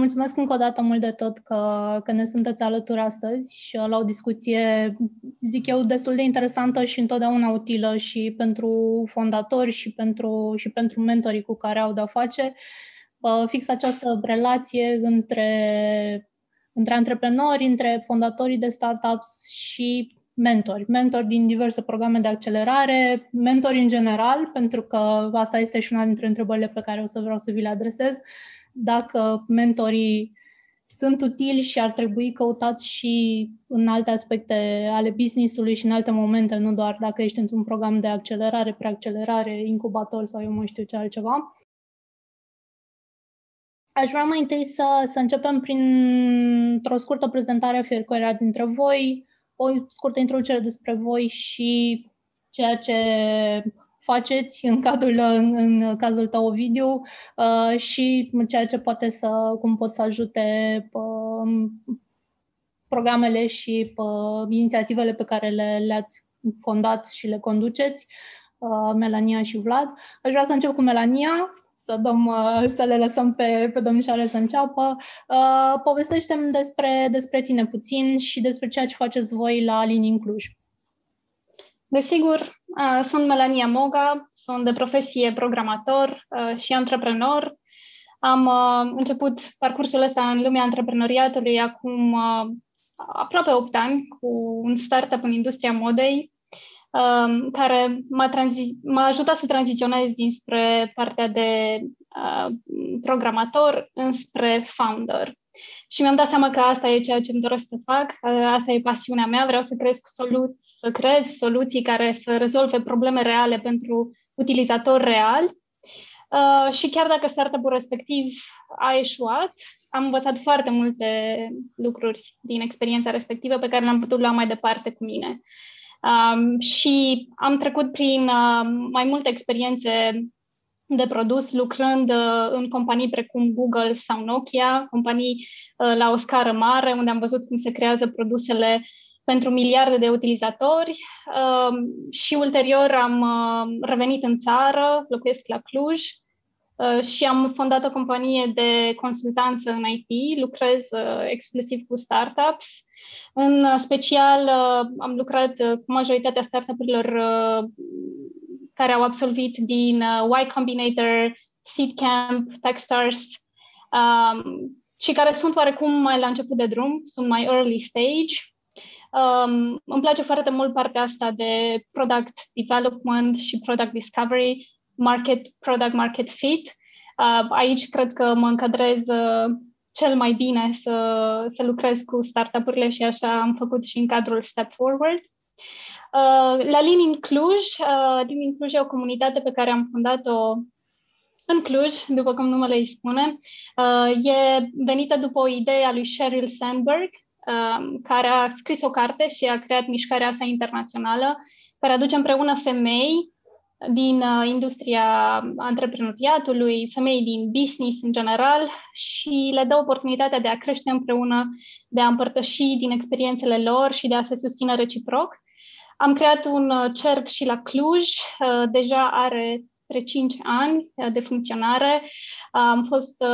mulțumesc încă o dată mult de tot că, că ne sunteți alături astăzi și la o discuție, zic eu, destul de interesantă și întotdeauna utilă și pentru fondatori și pentru, și pentru mentorii cu care au de-a face. Fix această relație între, între antreprenori, între fondatorii de startups și mentori, mentori din diverse programe de accelerare, mentori în general, pentru că asta este și una dintre întrebările pe care o să vreau să vi le adresez, dacă mentorii sunt utili și ar trebui căutați și în alte aspecte ale business-ului și în alte momente, nu doar dacă ești într-un program de accelerare, preaccelerare, incubator sau eu mai știu ce altceva. Aș vrea mai întâi să, să începem printr-o scurtă prezentare a fiecăruia dintre voi, o scurtă introducere despre voi și ceea ce faceți în, cadrul, în, în cazul tău, Ovidiu, uh, și ceea ce poate să, cum pot să ajute uh, programele și uh, inițiativele pe care le, le-ați fondat și le conduceți, uh, Melania și Vlad. Aș vrea să încep cu Melania, să, dăm, uh, să le lăsăm pe, pe domnișoare să înceapă. Uh, povestește-mi despre, despre tine puțin și despre ceea ce faceți voi la Alin Cluj. Desigur, uh, sunt Melania Moga, sunt de profesie programator și antreprenor. Am început parcursul ăsta în lumea antreprenoriatului acum aproape 8 ani cu un startup în industria modei um, care m-a, tranzi- m-a ajutat să tranziționez dinspre partea de uh, programator înspre founder. Și mi-am dat seama că asta e ceea ce îmi doresc să fac, uh, asta e pasiunea mea, vreau să cresc soluții, să creez soluții care să rezolve probleme reale pentru utilizatori reali. Uh, și chiar dacă startup-ul respectiv a eșuat, am învățat foarte multe lucruri din experiența respectivă pe care le-am putut lua mai departe cu mine. Um, și am trecut prin uh, mai multe experiențe de produs lucrând uh, în companii precum Google sau Nokia, companii uh, la o scară mare, unde am văzut cum se creează produsele pentru miliarde de utilizatori. Uh, și ulterior am uh, revenit în țară, locuiesc la Cluj. uh, și am fondat o companie de consultanță în IT, lucrez uh, exclusiv cu startups în special, uh, am lucrat uh, cu majoritatea startup-urilor uh, care au absolvit din Y Combinator, Seedcamp, Techstars um, și care sunt oarecum mai la început de drum, sunt mai early stage. Um, îmi place foarte mult partea asta de product development și product discovery, market, product market fit. Uh, aici cred că mă încadrez uh, cel mai bine să, să lucrez cu startup-urile și așa am făcut și în cadrul Step Forward. Uh, la Lean in Cluj, uh, Lean in Cluj e o comunitate pe care am fondat-o în Cluj, după cum numele îi spune. Uh, e venită după o idee a lui Sheryl Sandberg, uh, care a scris o carte și a creat mișcarea asta internațională, care aduce împreună femei din uh, industria antreprenoriatului, femei din business în general și le dă oportunitatea de a crește împreună, de a împărtăși din experiențele lor și de a se susține reciproc. Am creat un uh, cerc și la Cluj, uh, deja are spre 5 ani de funcționare. Am fost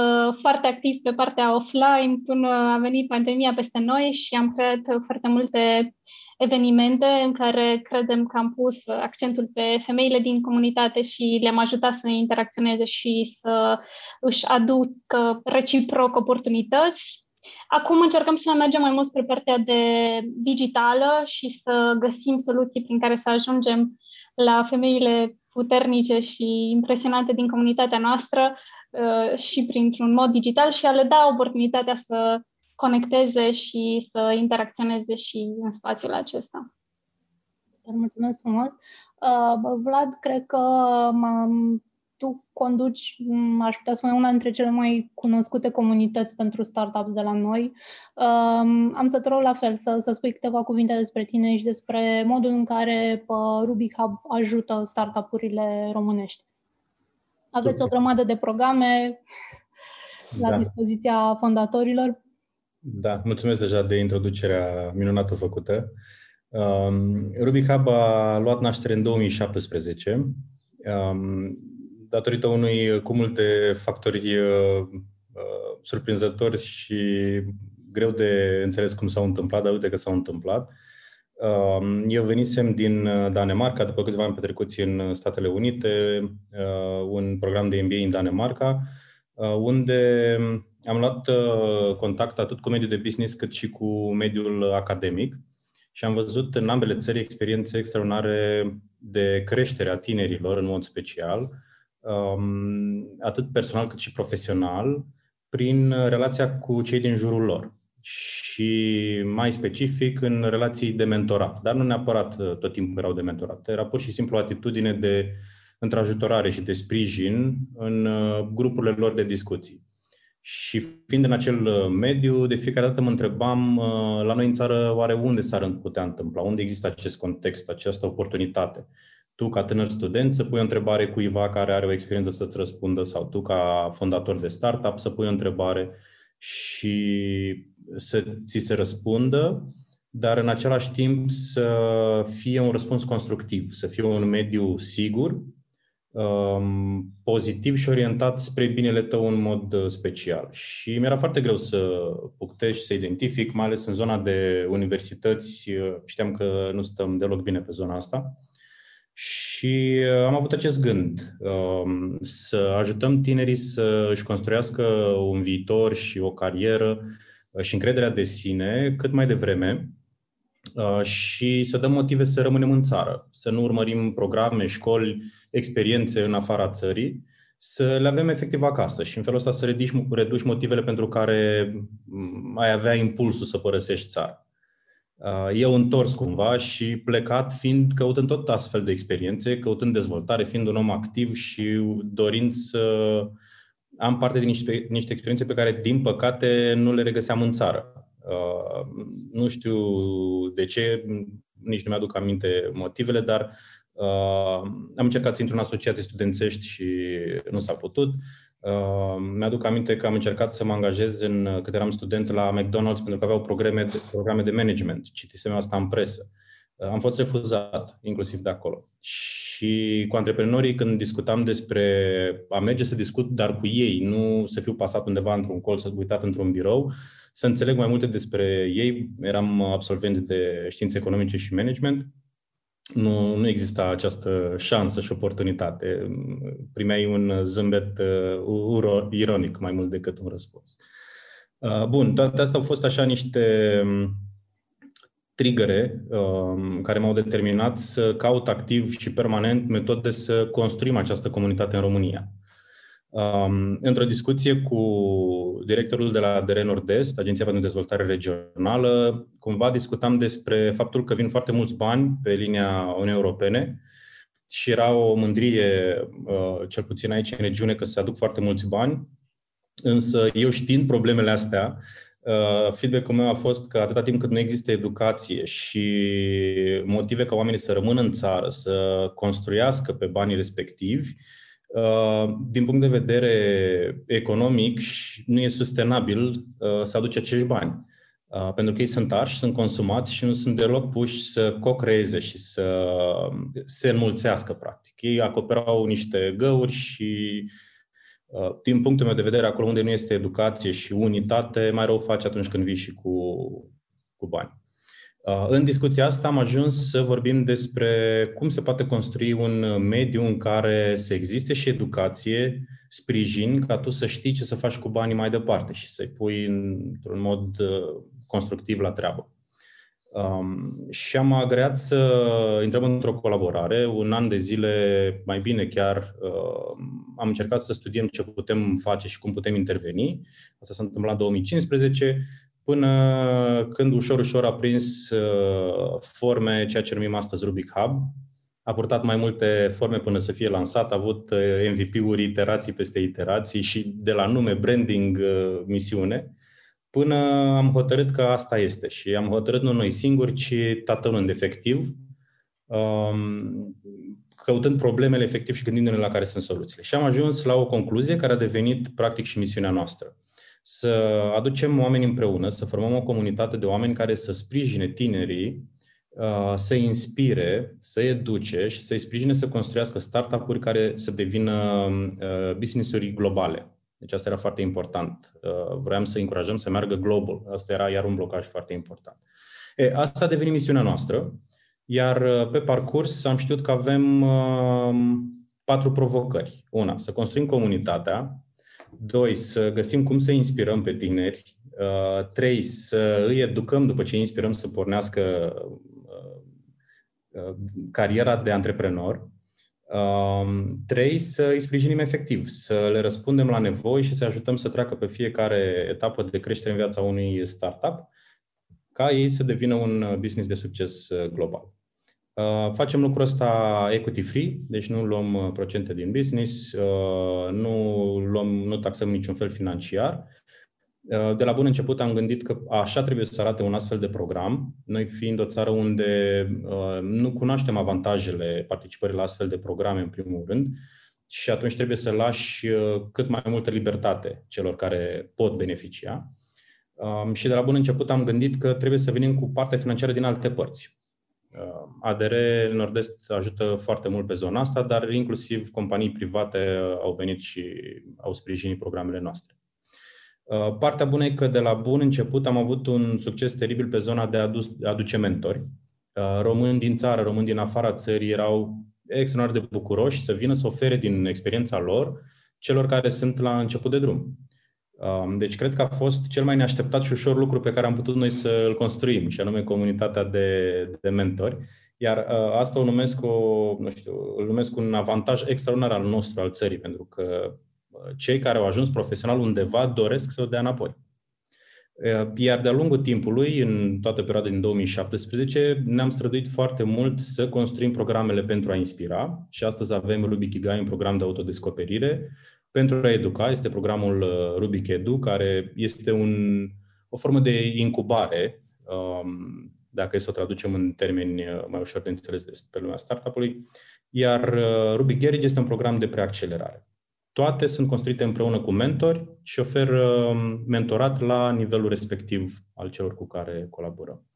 foarte activ pe partea offline până a venit pandemia peste noi și am creat foarte multe evenimente în care credem că am pus accentul pe femeile din comunitate și le-am ajutat să interacționeze și să își aducă reciproc oportunități. Acum încercăm să mergem mai mult spre partea de digitală și să găsim soluții prin care să ajungem la femeile puternice și impresionante din comunitatea noastră uh, și printr-un mod digital și a le da oportunitatea să conecteze și să interacționeze și în spațiul acesta. Super, mulțumesc frumos. Uh, Vlad, cred că tu conduci, aș putea spune, una dintre cele mai cunoscute comunități pentru startups de la noi. Um, am să te rog la fel să, să spui câteva cuvinte despre tine și despre modul în care uh, Rubic Hub ajută startup-urile românești. Aveți o grămadă de programe la da. dispoziția fondatorilor. Da, mulțumesc deja de introducerea minunată făcută. Um, Rubic Hub a luat naștere în 2017 um, datorită unui cumul de factori uh, surprinzător și greu de înțeles cum s-au întâmplat, dar uite că s-au întâmplat. Uh, eu venisem din Danemarca, după câțiva ani petrecuți în Statele Unite, uh, un program de MBA în Danemarca, uh, unde am luat contact atât cu mediul de business cât și cu mediul academic și am văzut în ambele țări experiențe extraordinare de creștere a tinerilor, în mod special, um, atât personal cât și profesional, prin relația cu cei din jurul lor și mai specific în relații de mentorat. Dar nu neapărat uh, tot timpul erau de mentorat. Era pur și simplu o atitudine de întrajutorare și de sprijin în uh, grupurile lor de discuții. Și fiind în acel uh, mediu, de fiecare dată mă întrebam la noi în țară oare unde s-ar putea întâmpla, unde există acest context, această oportunitate. Tu, ca tânăr student, să pui o întrebare cuiva care are o experiență să-ți răspundă sau tu, ca fondator de startup, să pui o întrebare și să ți se răspundă, dar în același timp să fie un răspuns constructiv, să fie un mediu sigur, um, pozitiv și orientat spre binele tău în mod uh, special. Și mi-era foarte greu să puctești, să identific, mai ales în zona de universități, uh, știam că nu stăm deloc bine pe zona asta. Și uh, am avut acest gând, um, să ajutăm tinerii să își construiască un viitor și o carieră uh, și încrederea de sine cât mai devreme uh, și să dăm motive să rămânem în țară, să nu urmărim programe, școli, experiențe în afara țării, să le avem efectiv acasă și în felul ăsta să reduci, reduci motivele pentru care mm, ai avea impulsul să părăsești țara. Uh, eu întors cumva și plecat fiind căutând tot astfel de experiențe, căutând dezvoltare, fiind un om activ și dorind să am parte din niște, niște experiențe pe care, din păcate, nu le regăseam în țară. Uh, nu știu de ce, nici nu mi-aduc aminte motivele, dar uh, am încercat să intru în asociații studențești și nu s-a putut. Uh, mi-aduc aminte că am încercat să mă angajez în, cât eram student la McDonald's pentru că aveau programe de, programe de management. Citisem asta în presă. Uh, am fost refuzat, inclusiv de acolo. Și cu antreprenorii, când discutam despre a merge să discut, dar cu ei, nu să fiu pasat undeva într-un colț, să uitat într-un birou, să înțeleg mai multe despre ei. Eram absolvent de științe economice și management nu, nu exista această șansă și oportunitate. Primeai un zâmbet uh, uro, ironic mai mult decât un răspuns. Uh, bun, toate astea au fost așa niște um, trigere uh, care m-au determinat să caut activ și permanent metode să construim această comunitate în România. Um, într-o discuție cu directorul de la DR Nord-Est, Agenția pentru Dezvoltare Regională, cumva discutam despre faptul că vin foarte mulți bani pe linia Uniunii Europene și era o mândrie, uh, cel puțin aici în regiune, că se aduc foarte mulți bani, însă eu știind problemele astea, uh, feedback-ul meu a fost că atâta timp cât nu există educație și motive ca oamenii să rămână în țară, să construiască pe banii respectivi, Uh, din punct de vedere economic, nu e sustenabil uh, să aduce acești bani. Uh, pentru că ei sunt arși, sunt consumați și nu sunt deloc puși să co-creeze și să se înmulțească, practic. Ei acoperau niște găuri și, din punctul meu de vedere, acolo unde nu este educație și unitate, mai rău face atunci când vii și cu, cu bani. Uh, în discuția asta am ajuns să vorbim despre cum se poate construi un mediu în care să existe și educație, sprijin, ca tu să știi ce să faci cu banii mai departe și să-i pui într-un mod uh, constructiv la treabă. Um, și am agreat să intrăm într-o colaborare. Un an de zile, mai bine chiar, uh, am încercat să studiem ce putem face și cum putem interveni. Asta s-a întâmplat în 2015 până când ușor, ușor a prins uh, forme, ceea ce numim astăzi Rubik Hub. A purtat mai multe forme până să fie lansat, a avut uh, MVP-uri, iterații peste iterații și de la nume, branding, uh, misiune, până am hotărât că asta este. Și am hotărât nu noi singuri, ci tatăl în efectiv, um, căutând problemele efectiv și gândindu-ne la care sunt soluțiile. Și am ajuns la o concluzie care a devenit practic și misiunea noastră să aducem oameni împreună, să formăm o comunitate de oameni care să sprijine tinerii, uh, să inspire, să educe și să-i sprijine să construiască startup-uri care să devină uh, business-uri globale. Deci asta era foarte important. Uh, vreau să încurajăm să meargă global. Asta era iar un blocaj foarte important. E, asta a devenit misiunea noastră, iar uh, pe parcurs am știut că avem uh, patru provocări. Una, să construim comunitatea. Doi, să găsim cum să inspirăm pe tineri. Uh, trei, să îi educăm după ce îi inspirăm să pornească uh, uh, cariera de antreprenor. Um, trei, să îi sprijinim efectiv, să le răspundem la nevoi și să ajutăm să treacă pe fiecare etapă de creștere în viața unui startup, ca ei să devină un business de succes uh, global. Uh, facem lucrul ăsta equity free, deci nu luăm uh, procente din business, nu, luăm, nu taxăm niciun fel financiar. De la bun început am gândit că așa trebuie să arate un astfel de program, noi fiind o țară unde nu cunoaștem avantajele participării la astfel de programe în primul rând și atunci trebuie să lași cât mai multă libertate celor care pot beneficia. Și de la bun început am gândit că trebuie să venim cu partea financiară din alte părți. Uh, ADR Nord-Est ajută foarte mult pe zona asta, dar inclusiv companii private au venit și au sprijinit programele noastre. Uh, partea bună e că de la bun început am avut un succes teribil pe zona de a aduce mentori. Uh, români din țară, români din afara țării erau extraordinar de bucuroși să vină să ofere din experiența lor celor care sunt la început de drum. Um, deci cred că a fost cel mai neașteptat și ușor lucru pe care am putut noi să îl construim, și anume comunitatea de, de mentori. Iar uh, asta o numesc, o, nu știu, îl numesc un avantaj extraordinar al nostru, al țării, pentru că uh, cei care au ajuns profesional undeva doresc să o dea înapoi. Uh, iar de-a lungul timpului, în toată perioada din 2017, ne-am străduit foarte mult să construim programele pentru a inspira și astăzi avem Rubik Igai, un program de autodescoperire, pentru a educa. Este programul uh, Rubic Edu, care este un, o formă de incubare, um, dacă e să o traducem în termeni uh, mai ușor de înțeles pe lumea startup-ului, iar uh, Rubic Garage este un program de preaccelerare. Toate sunt construite împreună cu mentori și oferă um, mentorat la nivelul respectiv al celor cu care colaborăm.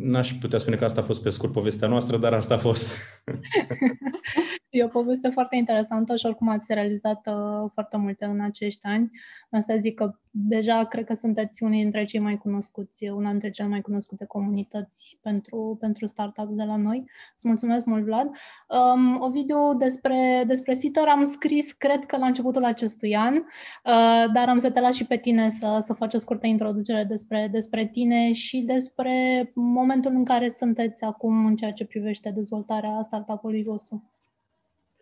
N-aș putea spune că asta a fost pe scurt povestea noastră, dar asta a fost. E o poveste foarte interesantă și oricum ați realizat uh, foarte multe în acești ani. Asta zic că deja cred că sunteți unii dintre cei mai cunoscuți, una dintre cele mai cunoscute comunități pentru, pentru startups de la noi. Îți mulțumesc mult, Vlad. Um, o video despre, despre Sitter am scris, cred că la începutul acestui an, uh, dar am să te las și pe tine să, să faci o scurtă introducere despre, despre tine și despre momentul în care sunteți acum în ceea ce privește dezvoltarea startup-ului vostru.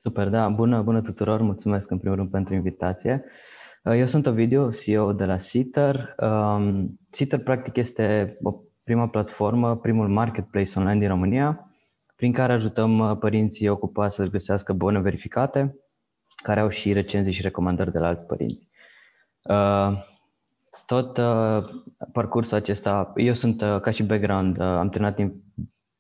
Super, da, bună, bună tuturor, mulțumesc în primul rând pentru invitație. Uh, eu sunt Ovidiu, CEO de la Sitter. Um, Sitter practic este o prima platformă, primul marketplace online din România, prin care ajutăm uh, părinții ocupați să găsească bune verificate, care au și recenzii și recomandări de la alți părinți. Uh, tot parcursul acesta, eu sunt ca și background, am terminat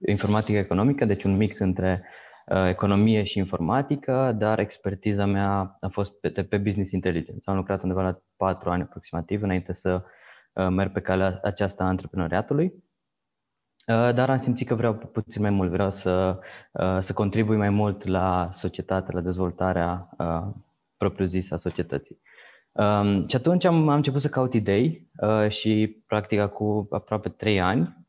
informatică economică, deci un mix între Uh, economie și informatică, dar expertiza mea a fost pe, pe business intelligence. Am lucrat undeva la patru ani aproximativ înainte să uh, merg pe calea aceasta a antreprenoriatului. Uh, dar am simțit că vreau puțin mai mult, vreau să, să contribui mai mult la societate, la dezvoltarea propriu-zisă a societății. Um, și atunci am, am început să caut idei și practic cu aproape trei ani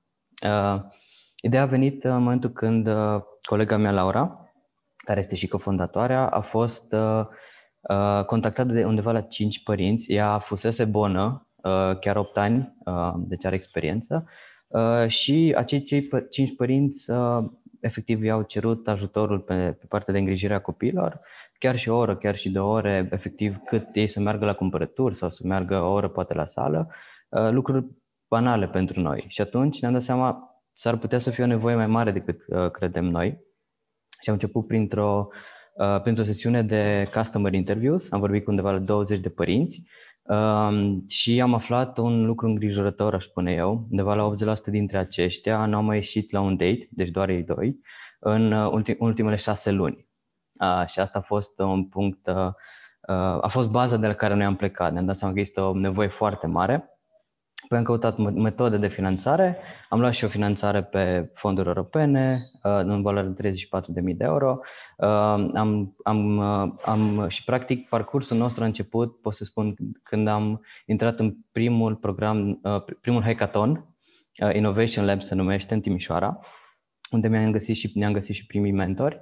Ideea a venit în momentul când uh, colega mea, Laura, care este și cofondatoarea, a fost uh, uh, contactată de undeva la 5 părinți. Ea fusese bonă, chiar 8 ani, deci are experiență, și acei cei 5 părinți efectiv i-au cerut ajutorul pe, pe partea de îngrijire a copiilor, chiar și o oră, chiar și două ore, efectiv cât ei să meargă la cumpărături sau să meargă o oră poate la sală, lucruri banale pentru noi. Și atunci ne-am dat seama, s-ar putea să fie o nevoie mai mare decât uh, credem noi. Și am început printr-o, uh, printr-o sesiune de customer interviews, am vorbit cu undeva la 20 de părinți um, și am aflat un lucru îngrijorător, aș spune eu. Undeva la 80% dintre aceștia nu au mai ieșit la un date, deci doar ei doi, în uh, ultimele șase luni. Uh, și asta a fost un punct, uh, uh, a fost baza de la care noi am plecat. Ne-am dat seama că este o nevoie foarte mare Apoi am căutat metode de finanțare, am luat și o finanțare pe fonduri europene uh, în valoare de 34.000 de euro. Uh, am, am, uh, am, și practic parcursul nostru a început, pot să spun, când am intrat în primul program, primul hackathon, Innovation Lab se numește, în Timișoara, unde mi-am găsit și, ne-am găsit și primii mentori,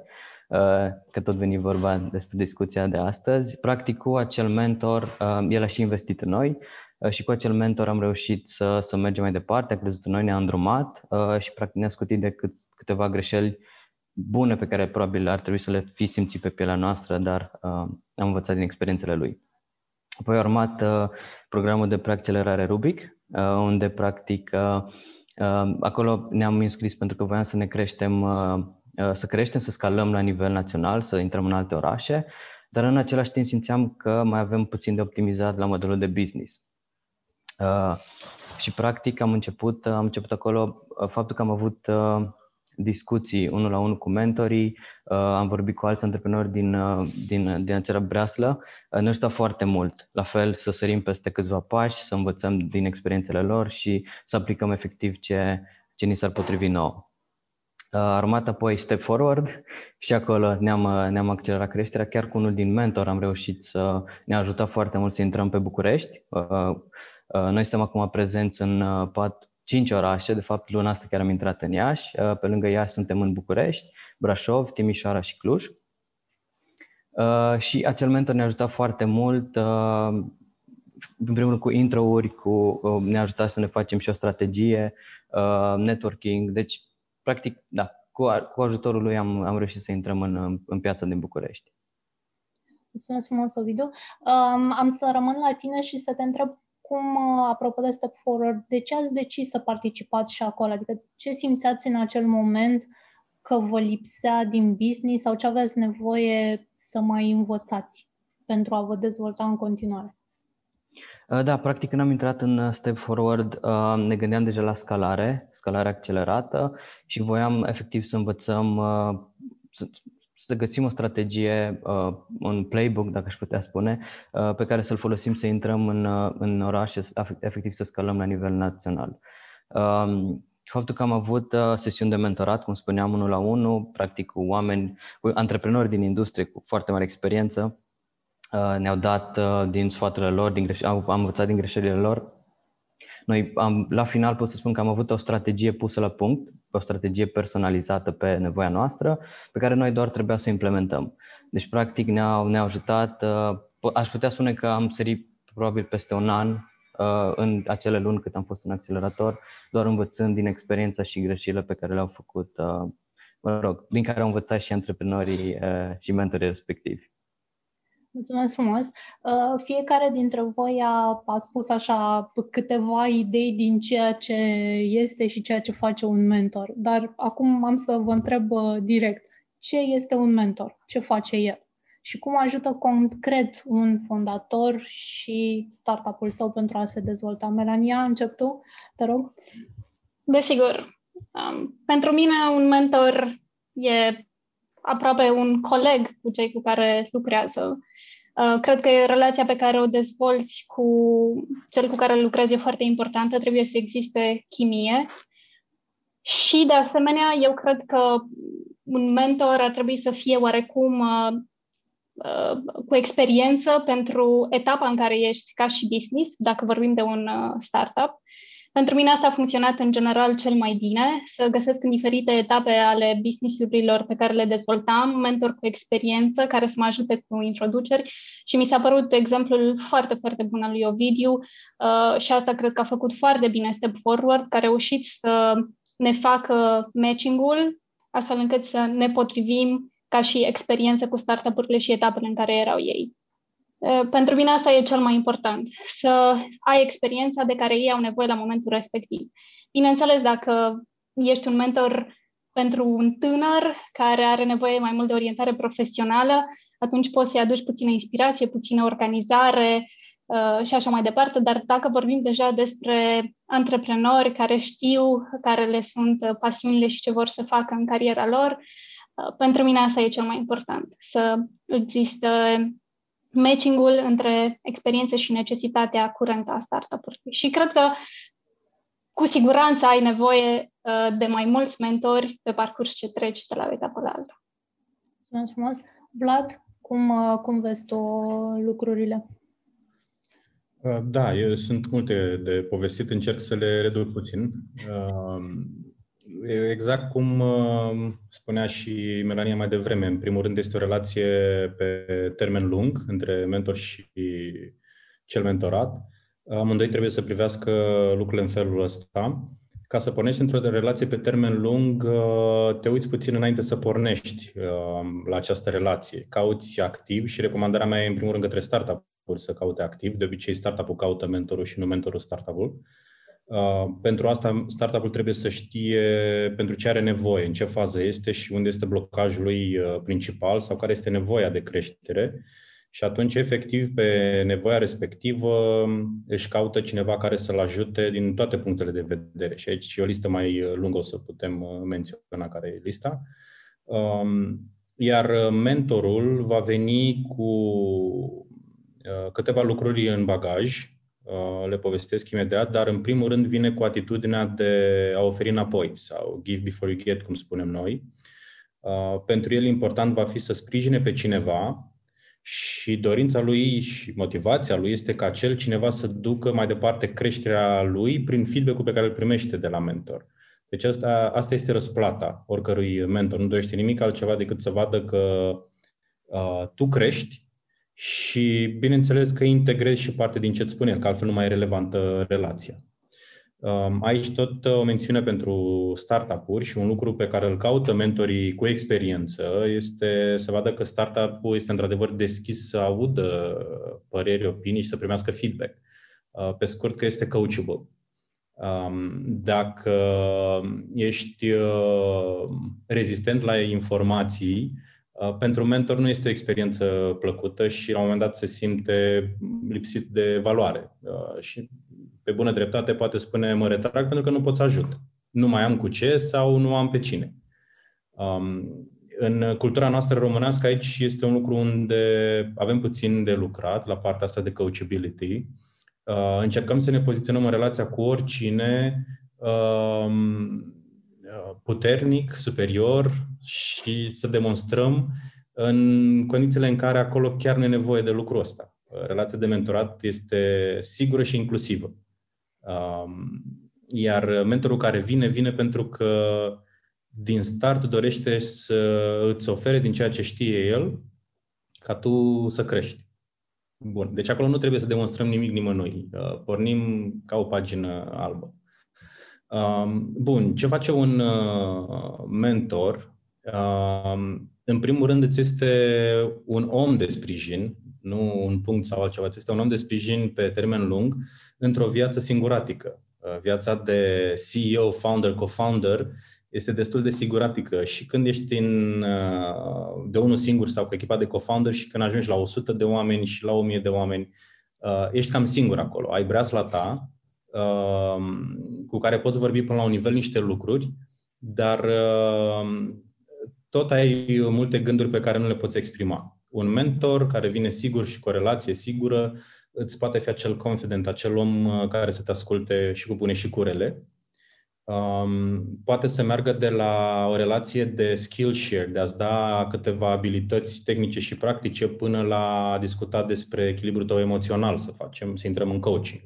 că tot veni vorba despre discuția de astăzi. Practic, cu acel mentor, el a și investit în noi, Uh, și cu acel mentor am reușit să, să mergem mai departe, a crezut în noi, ne-a îndrumat uh, și practic ne-a scutit de cât, câteva greșeli bune pe care probabil ar trebui să le fi simțit pe pielea noastră, dar uh, am învățat din experiențele lui. Apoi a urmat uh, programul de preaccelerare Rubic, uh, unde practic uh, uh, acolo ne-am înscris pentru că voiam să ne creștem, uh, uh, să creștem, să scalăm la nivel național, să intrăm în alte orașe, dar în același timp simțeam că mai avem puțin de optimizat la modelul de business. Uh, și practic am început, am început acolo uh, faptul că am avut uh, discuții unul la unul cu mentorii, uh, am vorbit cu alți antreprenori din, uh, din, din acea breaslă, uh, ne ajută foarte mult. La fel să sărim peste câțiva pași, să învățăm din experiențele lor și să aplicăm efectiv ce, ce ni s-ar potrivi nouă. A urmat apoi Step Forward și acolo ne-am, ne-am accelerat creșterea. Chiar cu unul din mentor am reușit să ne ajută foarte mult să intrăm pe București. Uh, noi suntem acum prezenți în 5 uh, orașe, de fapt luna asta chiar am intrat în Iași, uh, pe lângă Iași suntem în București, Brașov, Timișoara și Cluj. Și acel mentor ne-a ajutat foarte mult, în primul rând cu intro-uri, cu, ne-a ajutat să ne facem și o strategie, networking, deci practic, da, cu, cu ajutorul lui am, am reușit să intrăm în, în piața din București. Mulțumesc frumos, Ovidiu. Um, am să rămân la tine și să te întreb cum, uh, apropo de Step Forward, de ce ați decis să participați și acolo? Adică ce simțeați în acel moment că vă lipsea din business sau ce aveți nevoie să mai învățați pentru a vă dezvolta în continuare? Uh, da, practic când am intrat în uh, Step Forward ne gândeam deja la scalare, scalare accelerată și voiam efectiv să învățăm să găsim o strategie, uh, un playbook, dacă aș putea spune, uh, pe care să-l folosim să intrăm în, uh, în orașe, efectiv să scalăm la nivel național. Um, faptul că am avut sesiuni de mentorat, cum spuneam, unul la unul, practic cu oameni, cu antreprenori din industrie cu foarte mare experiență, ne-au dat din sfaturile lor, din greș- am învățat din greșelile lor. Noi am, la final pot să spun că am avut o strategie pusă la punct, o strategie personalizată pe nevoia noastră, pe care noi doar trebuia să o implementăm. Deci, practic, ne-au, ne-au ajutat, uh, aș putea spune că am sărit probabil peste un an uh, în acele luni cât am fost în accelerator, doar învățând din experiența și greșelile pe care le-au făcut, uh, mă rog, din care au învățat și antreprenorii și mentorii respectivi. Mulțumesc frumos! Uh, fiecare dintre voi a, a spus așa câteva idei din ceea ce este și ceea ce face un mentor. Dar acum am să vă întreb uh, direct. Ce este un mentor? Ce face el? Și cum ajută concret un fondator și startup-ul său pentru a se dezvolta? Melania, încep tu, te rog. Desigur. Um, pentru mine un mentor e aproape un coleg cu cei cu care lucrează. Uh, cred că relația pe care o dezvolți cu cel cu care lucrezi e foarte importantă, trebuie să existe chimie. Și, de asemenea, eu cred că un mentor ar trebui să fie oarecum uh, uh, cu experiență pentru etapa în care ești ca și business, dacă vorbim de un startup, pentru mine asta a funcționat în general cel mai bine, să găsesc în diferite etape ale business-urilor pe care le dezvoltam, mentor cu experiență care să mă ajute cu introduceri și mi s-a părut exemplul foarte, foarte bun al lui Ovidiu uh, și asta cred că a făcut foarte bine Step Forward, că a reușit să ne facă matching-ul astfel încât să ne potrivim ca și experiență cu startup-urile și etapele în care erau ei. Pentru mine asta e cel mai important, să ai experiența de care ei au nevoie la momentul respectiv. Bineînțeles, dacă ești un mentor pentru un tânăr care are nevoie mai mult de orientare profesională, atunci poți să-i aduci puțină inspirație, puțină organizare uh, și așa mai departe, dar dacă vorbim deja despre antreprenori care știu care le sunt pasiunile și ce vor să facă în cariera lor, uh, pentru mine asta e cel mai important, să există matching-ul între experiențe și necesitatea curentă a startup-ului. Și cred că cu siguranță ai nevoie uh, de mai mulți mentori pe parcurs ce treci de la o etapă la alta. Mulțumesc frumos. Vlad, cum, uh, cum vezi tu lucrurile? Uh, da, eu sunt multe de povestit, încerc să le reduc puțin. Exact cum spunea și Melania mai devreme, în primul rând este o relație pe termen lung între mentor și cel mentorat. Amândoi trebuie să privească lucrurile în felul ăsta. Ca să pornești într-o relație pe termen lung, te uiți puțin înainte să pornești la această relație. Cauți activ și recomandarea mea e în primul rând către startup-uri să caute activ. De obicei startup-ul caută mentorul și nu mentorul startup-ul. Uh, pentru asta, startup-ul trebuie să știe pentru ce are nevoie, în ce fază este și unde este blocajul lui uh, principal sau care este nevoia de creștere. Și atunci, efectiv, pe nevoia respectivă își caută cineva care să-l ajute din toate punctele de vedere. Și aici e o listă mai lungă, o să putem uh, menționa care e lista. Um, iar mentorul va veni cu câteva lucruri în bagaj, Uh, le povestesc imediat, dar în primul rând vine cu atitudinea de a oferi înapoi sau give before you get, cum spunem noi. Uh, pentru el important va fi să sprijine pe cineva și dorința lui și motivația lui este ca acel cineva să ducă mai departe creșterea lui prin feedback-ul pe care îl primește de la mentor. Deci asta, asta este răsplata oricărui mentor. Nu dorește nimic altceva decât să vadă că uh, tu crești și, bineînțeles, că integrezi și parte din ce îți spune, că altfel nu mai e relevantă relația. Um, aici tot o mențiune pentru startup-uri și un lucru pe care îl caută mentorii cu experiență este să vadă că startup-ul este într-adevăr deschis să audă păreri, opinii și să primească feedback. Uh, pe scurt, că este coachable. Um, dacă ești uh, rezistent la informații, Uh, pentru mentor nu este o experiență plăcută și la un moment dat se simte lipsit de valoare. Uh, și pe bună dreptate poate spune mă retrag pentru că nu pot să ajut. Nu mai am cu ce sau nu am pe cine. Um, în cultura noastră românească aici este un lucru unde avem puțin de lucrat la partea asta de coachability. Uh, încercăm să ne poziționăm în relația cu oricine um, puternic, superior și să demonstrăm în condițiile în care acolo chiar nu e nevoie de lucrul ăsta. Relația de mentorat este sigură și inclusivă. Um, iar mentorul care vine, vine pentru că din start dorește să îți ofere din ceea ce știe el ca tu să crești. Bun. Deci acolo nu trebuie să demonstrăm nimic nimănui. Uh, pornim ca o pagină albă. Um, bun, ce face un uh, mentor? Um, în primul rând, îți este un om de sprijin, nu un punct sau altceva, îți este un om de sprijin pe termen lung într-o viață singuratică. Uh, viața de CEO, founder, co-founder este destul de siguratică și când ești în, uh, de unul singur sau cu echipa de co-founder și când ajungi la 100 de oameni și la 1000 de oameni, ești cam singur acolo. Ai breasla ta, Um, cu care poți vorbi până la un nivel niște lucruri, dar um, tot ai multe gânduri pe care nu le poți exprima. Un mentor care vine sigur și cu o relație sigură îți poate fi acel confident, acel om uh, care să te asculte și cu bune și cu rele. Um, poate să meargă de la o relație de skill share, de a-ți da câteva abilități tehnice și practice, până la a discuta despre echilibrul tău emoțional, să facem, să intrăm în coaching.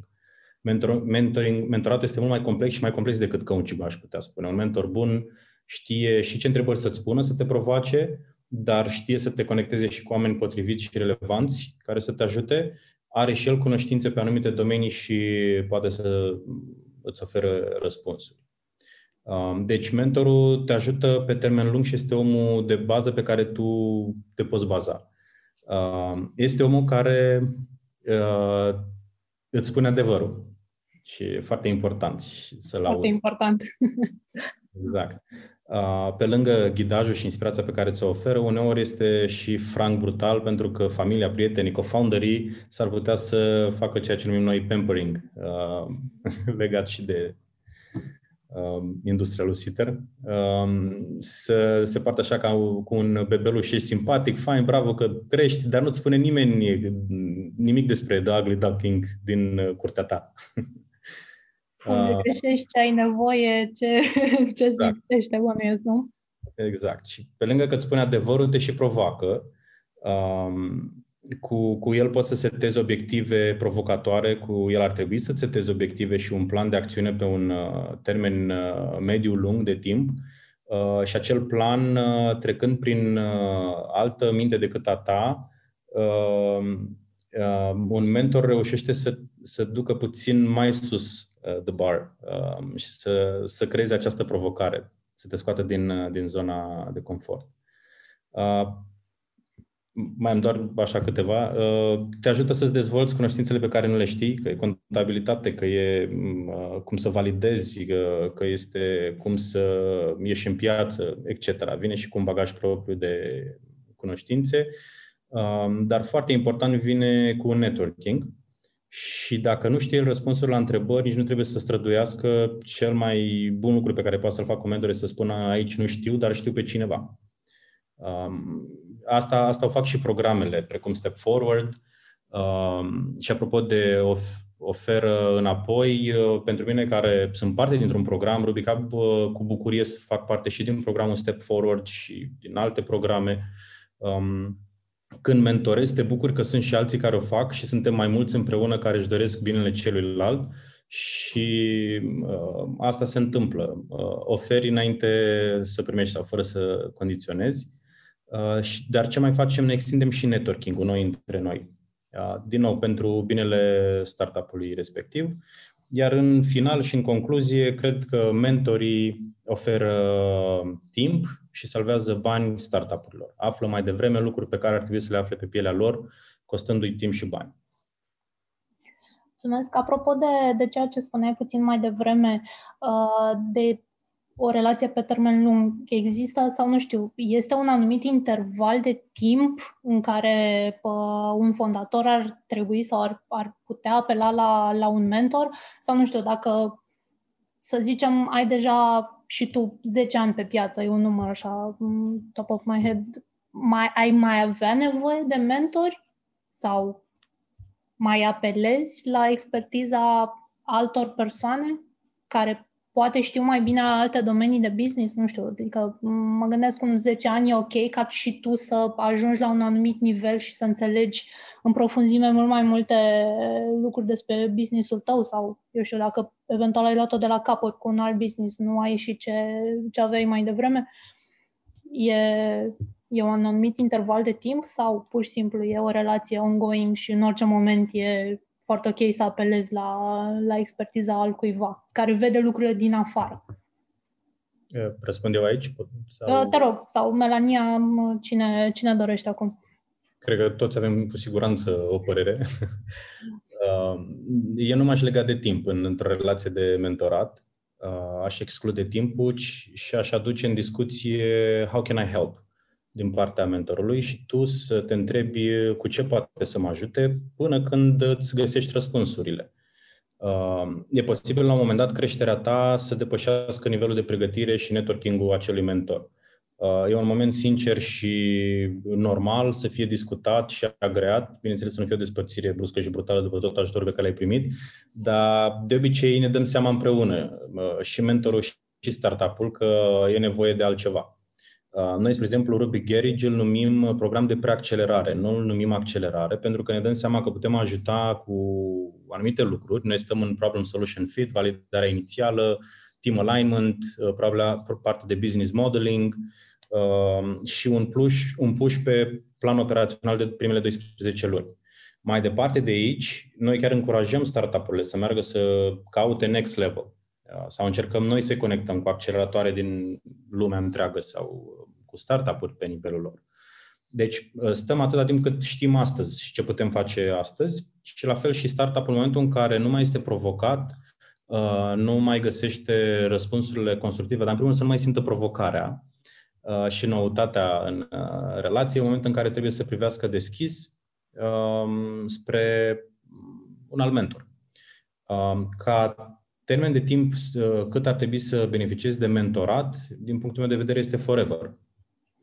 Mentor, mentoring, mentoratul este mult mai complex și mai complex decât coaching aș putea spune. Un mentor bun știe și ce întrebări să-ți spună, să te provoace, dar știe să te conecteze și cu oameni potriviți și relevanți care să te ajute. Are și el cunoștințe pe anumite domenii și poate să îți oferă răspunsuri. Um, deci mentorul te ajută pe termen lung și este omul de bază pe care tu te poți baza. Um, este omul care uh, îți spune adevărul. Și e foarte important să-l Foarte auzi. important. Exact. Pe lângă ghidajul și inspirația pe care ți-o oferă, uneori este și franc brutal pentru că familia, prietenii, co-founderii s-ar putea să facă ceea ce numim noi pampering, legat și de industria lui Sitter, să se poartă așa ca cu un bebeluș și simpatic, fain, bravo că crești, dar nu-ți spune nimeni nimic despre The Ugly Duckling din curtea ta. Unde uh, greșești, ce ai nevoie, ce, ce exact. lipsește, bănuiesc, nu? Exact. Și pe lângă că îți spune adevărul, te și provoacă. Um, cu, cu el poți să setezi obiective provocatoare, cu el ar trebui să setezi obiective și un plan de acțiune pe un uh, termen uh, mediu-lung de timp uh, și acel plan, uh, trecând prin uh, altă minte decât a ta, uh, uh, un mentor reușește să, să ducă puțin mai sus uh, the bar uh, și să, să creeze această provocare, să te scoată din, uh, din zona de confort. Uh, mai am doar așa câteva, uh, te ajută să-ți dezvolți cunoștințele pe care nu le știi, că e contabilitate, că e uh, cum să validezi, că este cum să ieși în piață, etc. Vine și cu un bagaj propriu de cunoștințe, um, dar foarte important vine cu un networking și dacă nu știe el răspunsul la întrebări, nici nu trebuie să străduiască. Cel mai bun lucru pe care poate să-l facă un mentor este să spună aici nu știu, dar știu pe cineva. Um, asta, asta o fac și programele, precum Step Forward. Um, și apropo de of, oferă înapoi, uh, pentru mine care sunt parte dintr-un program, Rubica, uh, cu bucurie să fac parte și din programul Step Forward și din alte programe. Um, când mentorez, te bucur că sunt și alții care o fac și suntem mai mulți împreună care își doresc binele celuilalt și uh, asta se întâmplă. Uh, oferi înainte să primești sau fără să condiționezi Uh, dar ce mai facem? Ne extindem și networking-ul noi între noi. Uh, din nou, pentru binele startup-ului respectiv. Iar în final și în concluzie, cred că mentorii oferă timp și salvează bani startup-urilor. Află mai devreme lucruri pe care ar trebui să le afle pe pielea lor, costându-i timp și bani. Mulțumesc. Apropo de, de ceea ce spuneai puțin mai devreme, uh, de o relație pe termen lung există sau nu știu, este un anumit interval de timp în care pă, un fondator ar trebui sau ar, ar putea apela la, la un mentor sau nu știu, dacă să zicem ai deja și tu 10 ani pe piață, e un număr așa, top of my head, mai, ai mai avea nevoie de mentori? Sau mai apelezi la expertiza altor persoane care poate știu mai bine alte domenii de business, nu știu, adică mă gândesc cum 10 ani e ok ca și tu să ajungi la un anumit nivel și să înțelegi în profunzime mult mai multe lucruri despre businessul tău sau, eu știu, dacă eventual ai luat-o de la capăt cu un alt business, nu ai și ce, ce aveai mai devreme, e, e un anumit interval de timp sau pur și simplu e o relație ongoing și în orice moment e foarte ok să apelezi la, la expertiza altcuiva, care vede lucrurile din afară. Răspund eu aici? Sau... Te rog, sau Melania, cine, cine dorește acum? Cred că toți avem cu siguranță o părere. Eu nu m-aș lega de timp în, într-o relație de mentorat. Aș exclude timpul și aș aduce în discuție how can I help? Din partea mentorului și tu să te întrebi cu ce poate să mă ajute până când îți găsești răspunsurile. Uh, e posibil la un moment dat creșterea ta să depășească nivelul de pregătire și networking-ul acelui mentor. Uh, e un moment sincer și normal să fie discutat și agreat, bineînțeles să nu fie o despărțire bruscă și brutală după tot ajutorul pe care l-ai primit, dar de obicei ne dăm seama împreună, uh, și mentorul și startup-ul, că e nevoie de altceva. Uh, noi, spre exemplu, Ruby Garage îl numim uh, program de preaccelerare, nu îl numim accelerare, pentru că ne dăm seama că putem ajuta cu anumite lucruri. Noi stăm în problem solution fit, validarea inițială, team alignment, uh, parte de business modeling și un push, un push pe plan operațional de primele 12 luni. Mai departe de aici, noi chiar încurajăm startup-urile să meargă să caute next level sau încercăm noi să conectăm cu acceleratoare din lumea întreagă sau cu startup-uri pe nivelul lor. Deci uh, stăm atâta timp cât știm astăzi și ce putem face astăzi și la fel și startup-ul în momentul în care nu mai este provocat, uh, nu mai găsește răspunsurile constructive, dar în primul rând să nu mai simtă provocarea uh, și noutatea în relație, în momentul în care trebuie să privească deschis um, spre un alt mentor. Um, ca termen de timp cât ar trebui să beneficiezi de mentorat, din punctul meu de vedere, este forever.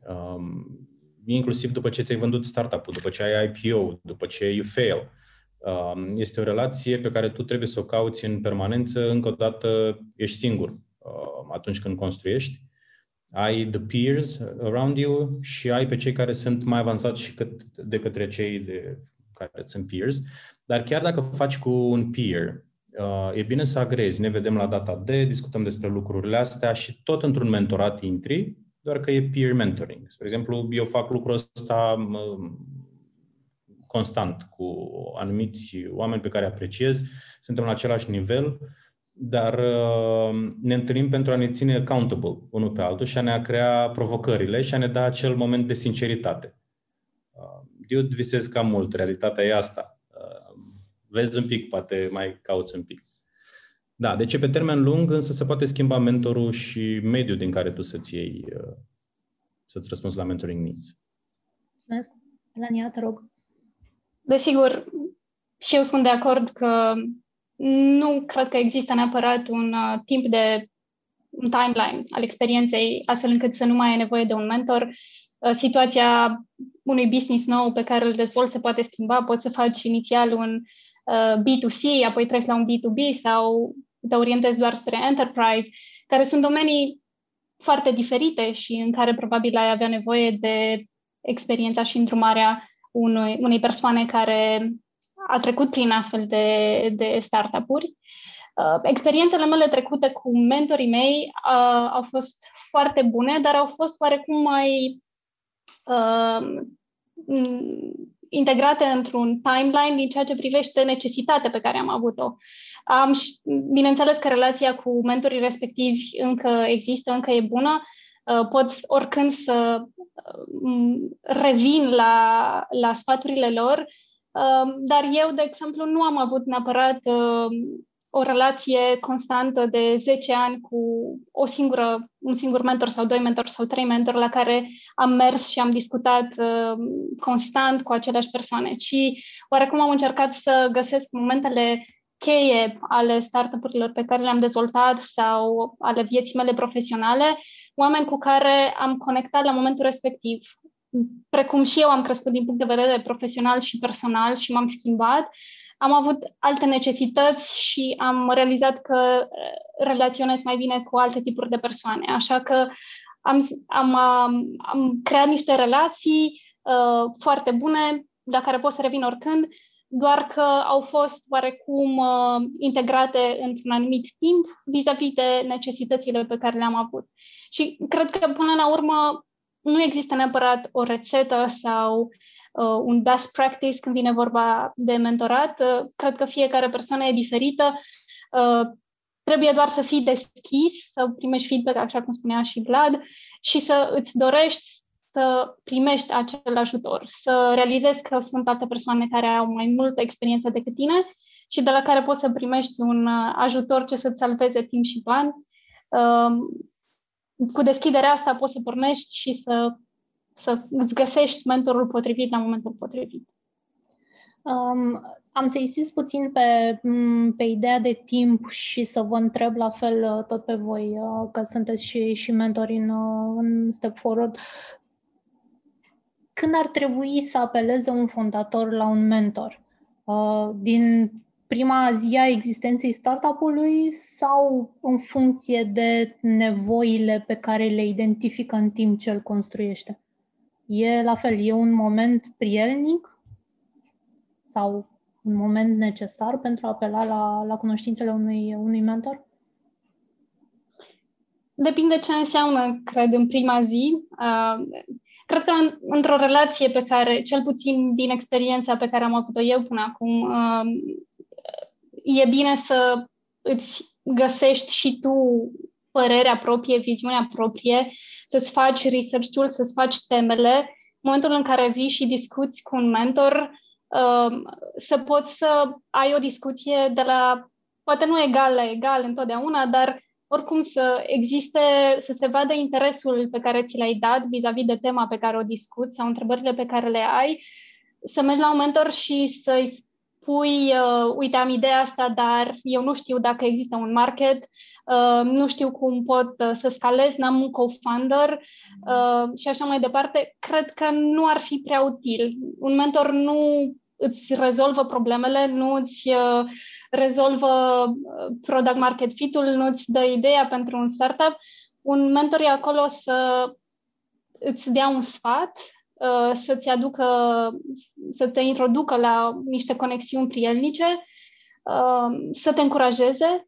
Um, inclusiv după ce ți-ai vândut startup-ul, după ce ai IPO, după ce you fail. Um, este o relație pe care tu trebuie să o cauți în permanență. Încă o dată, ești singur um, atunci când construiești. Ai the peers around you și ai pe cei care sunt mai avansați și cât de către cei de care sunt peers. Dar chiar dacă faci cu un peer, uh, e bine să agrezi. Ne vedem la data de, discutăm despre lucrurile astea și tot într-un mentorat intri, doar că e peer mentoring. Spre exemplu, eu fac lucrul ăsta constant cu anumiți oameni pe care apreciez, suntem la același nivel, dar uh, ne întâlnim pentru a ne ține accountable unul pe altul și a ne crea provocările și a ne da acel moment de sinceritate. Uh, eu visez cam mult, realitatea e asta. Uh, vezi un pic, poate mai cauți un pic. Da, deci pe termen lung, însă se poate schimba mentorul și mediul din care tu să-ți iei, să-ți răspunzi la mentoring needs. Mulțumesc. Elania, te rog. Desigur, și eu sunt de acord că nu cred că există neapărat un uh, timp de un timeline al experienței, astfel încât să nu mai ai nevoie de un mentor. Uh, situația unui business nou pe care îl dezvolți se poate schimba. Poți să faci inițial un uh, B2C, apoi treci la un B2B sau te orientezi doar spre enterprise, care sunt domenii foarte diferite și în care probabil ai avea nevoie de experiența și îndrumarea unui, unei persoane care a trecut prin astfel de, de startup-uri. Uh, experiențele mele trecute cu mentorii mei uh, au fost foarte bune, dar au fost oarecum mai uh, integrate într-un timeline din ceea ce privește necesitatea pe care am avut-o. Am, bineînțeles că relația cu mentorii respectivi încă există, încă e bună, Uh, pot oricând să uh, revin la, la sfaturile lor, uh, dar eu, de exemplu, nu am avut neapărat o relație constantă de 10 ani cu o singură, un singur mentor sau doi mentori sau trei mentori la care am mers și am discutat constant cu aceleași persoane, ci oarecum am încercat să găsesc momentele cheie ale startup-urilor pe care le-am dezvoltat sau ale vieții mele profesionale, oameni cu care am conectat la momentul respectiv. Precum și eu am crescut din punct de vedere profesional și personal și m-am schimbat, am avut alte necesități și am realizat că eh, relaționez mai bine cu alte tipuri de persoane. Așa că am, am, am, am creat niște relații uh, foarte bune, la care pot să revin oricând, doar că au fost oarecum uh, integrate într-un anumit timp vis-a-vis de necesitățile pe care le-am avut. Și cred că până la urmă nu există neapărat o rețetă sau uh, un best practice când vine vorba de mentorat. Uh, cred că fiecare persoană e diferită. Uh, trebuie doar să fii deschis, să primești feedback, așa cum spunea și Vlad, și să îți dorești să primești acel ajutor, să realizezi că sunt alte persoane care au mai multă experiență decât tine și de la care poți să primești un uh, ajutor ce să-ți salveze timp și bani. Um, cu deschiderea asta poți să pornești și să, să îți găsești mentorul potrivit la momentul potrivit. Um, am să insist puțin pe, pe ideea de timp și să vă întreb la fel uh, tot pe voi, uh, că sunteți și, și mentori în, în Step Forward când ar trebui să apeleze un fondator la un mentor? Uh, din prima zi a existenței startup-ului sau în funcție de nevoile pe care le identifică în timp ce îl construiește? E la fel, e un moment prielnic sau un moment necesar pentru a apela la, la cunoștințele unui, unui mentor? Depinde ce înseamnă, cred, în prima zi. Uh, cred că în, într-o relație pe care, cel puțin din experiența pe care am avut-o eu până acum, uh, e bine să îți găsești și tu părerea proprie, viziunea proprie, să-ți faci research-ul, să-ți faci temele. În momentul în care vii și discuți cu un mentor, uh, să poți să ai o discuție de la, poate nu egal la egal întotdeauna, dar oricum să existe, să se vadă interesul pe care ți l-ai dat vis-a-vis de tema pe care o discuți sau întrebările pe care le ai, să mergi la un mentor și să-i spui, uh, uite, am ideea asta, dar eu nu știu dacă există un market, uh, nu știu cum pot uh, să scalez, n-am un co-founder uh, și așa mai departe, cred că nu ar fi prea util. Un mentor nu îți rezolvă problemele, nu îți uh, rezolvă uh, product market fit-ul, nu îți dă ideea pentru un startup. Un mentor e acolo să îți dea un sfat, uh, să-ți aducă, să te introducă la niște conexiuni prielnice, să te încurajeze,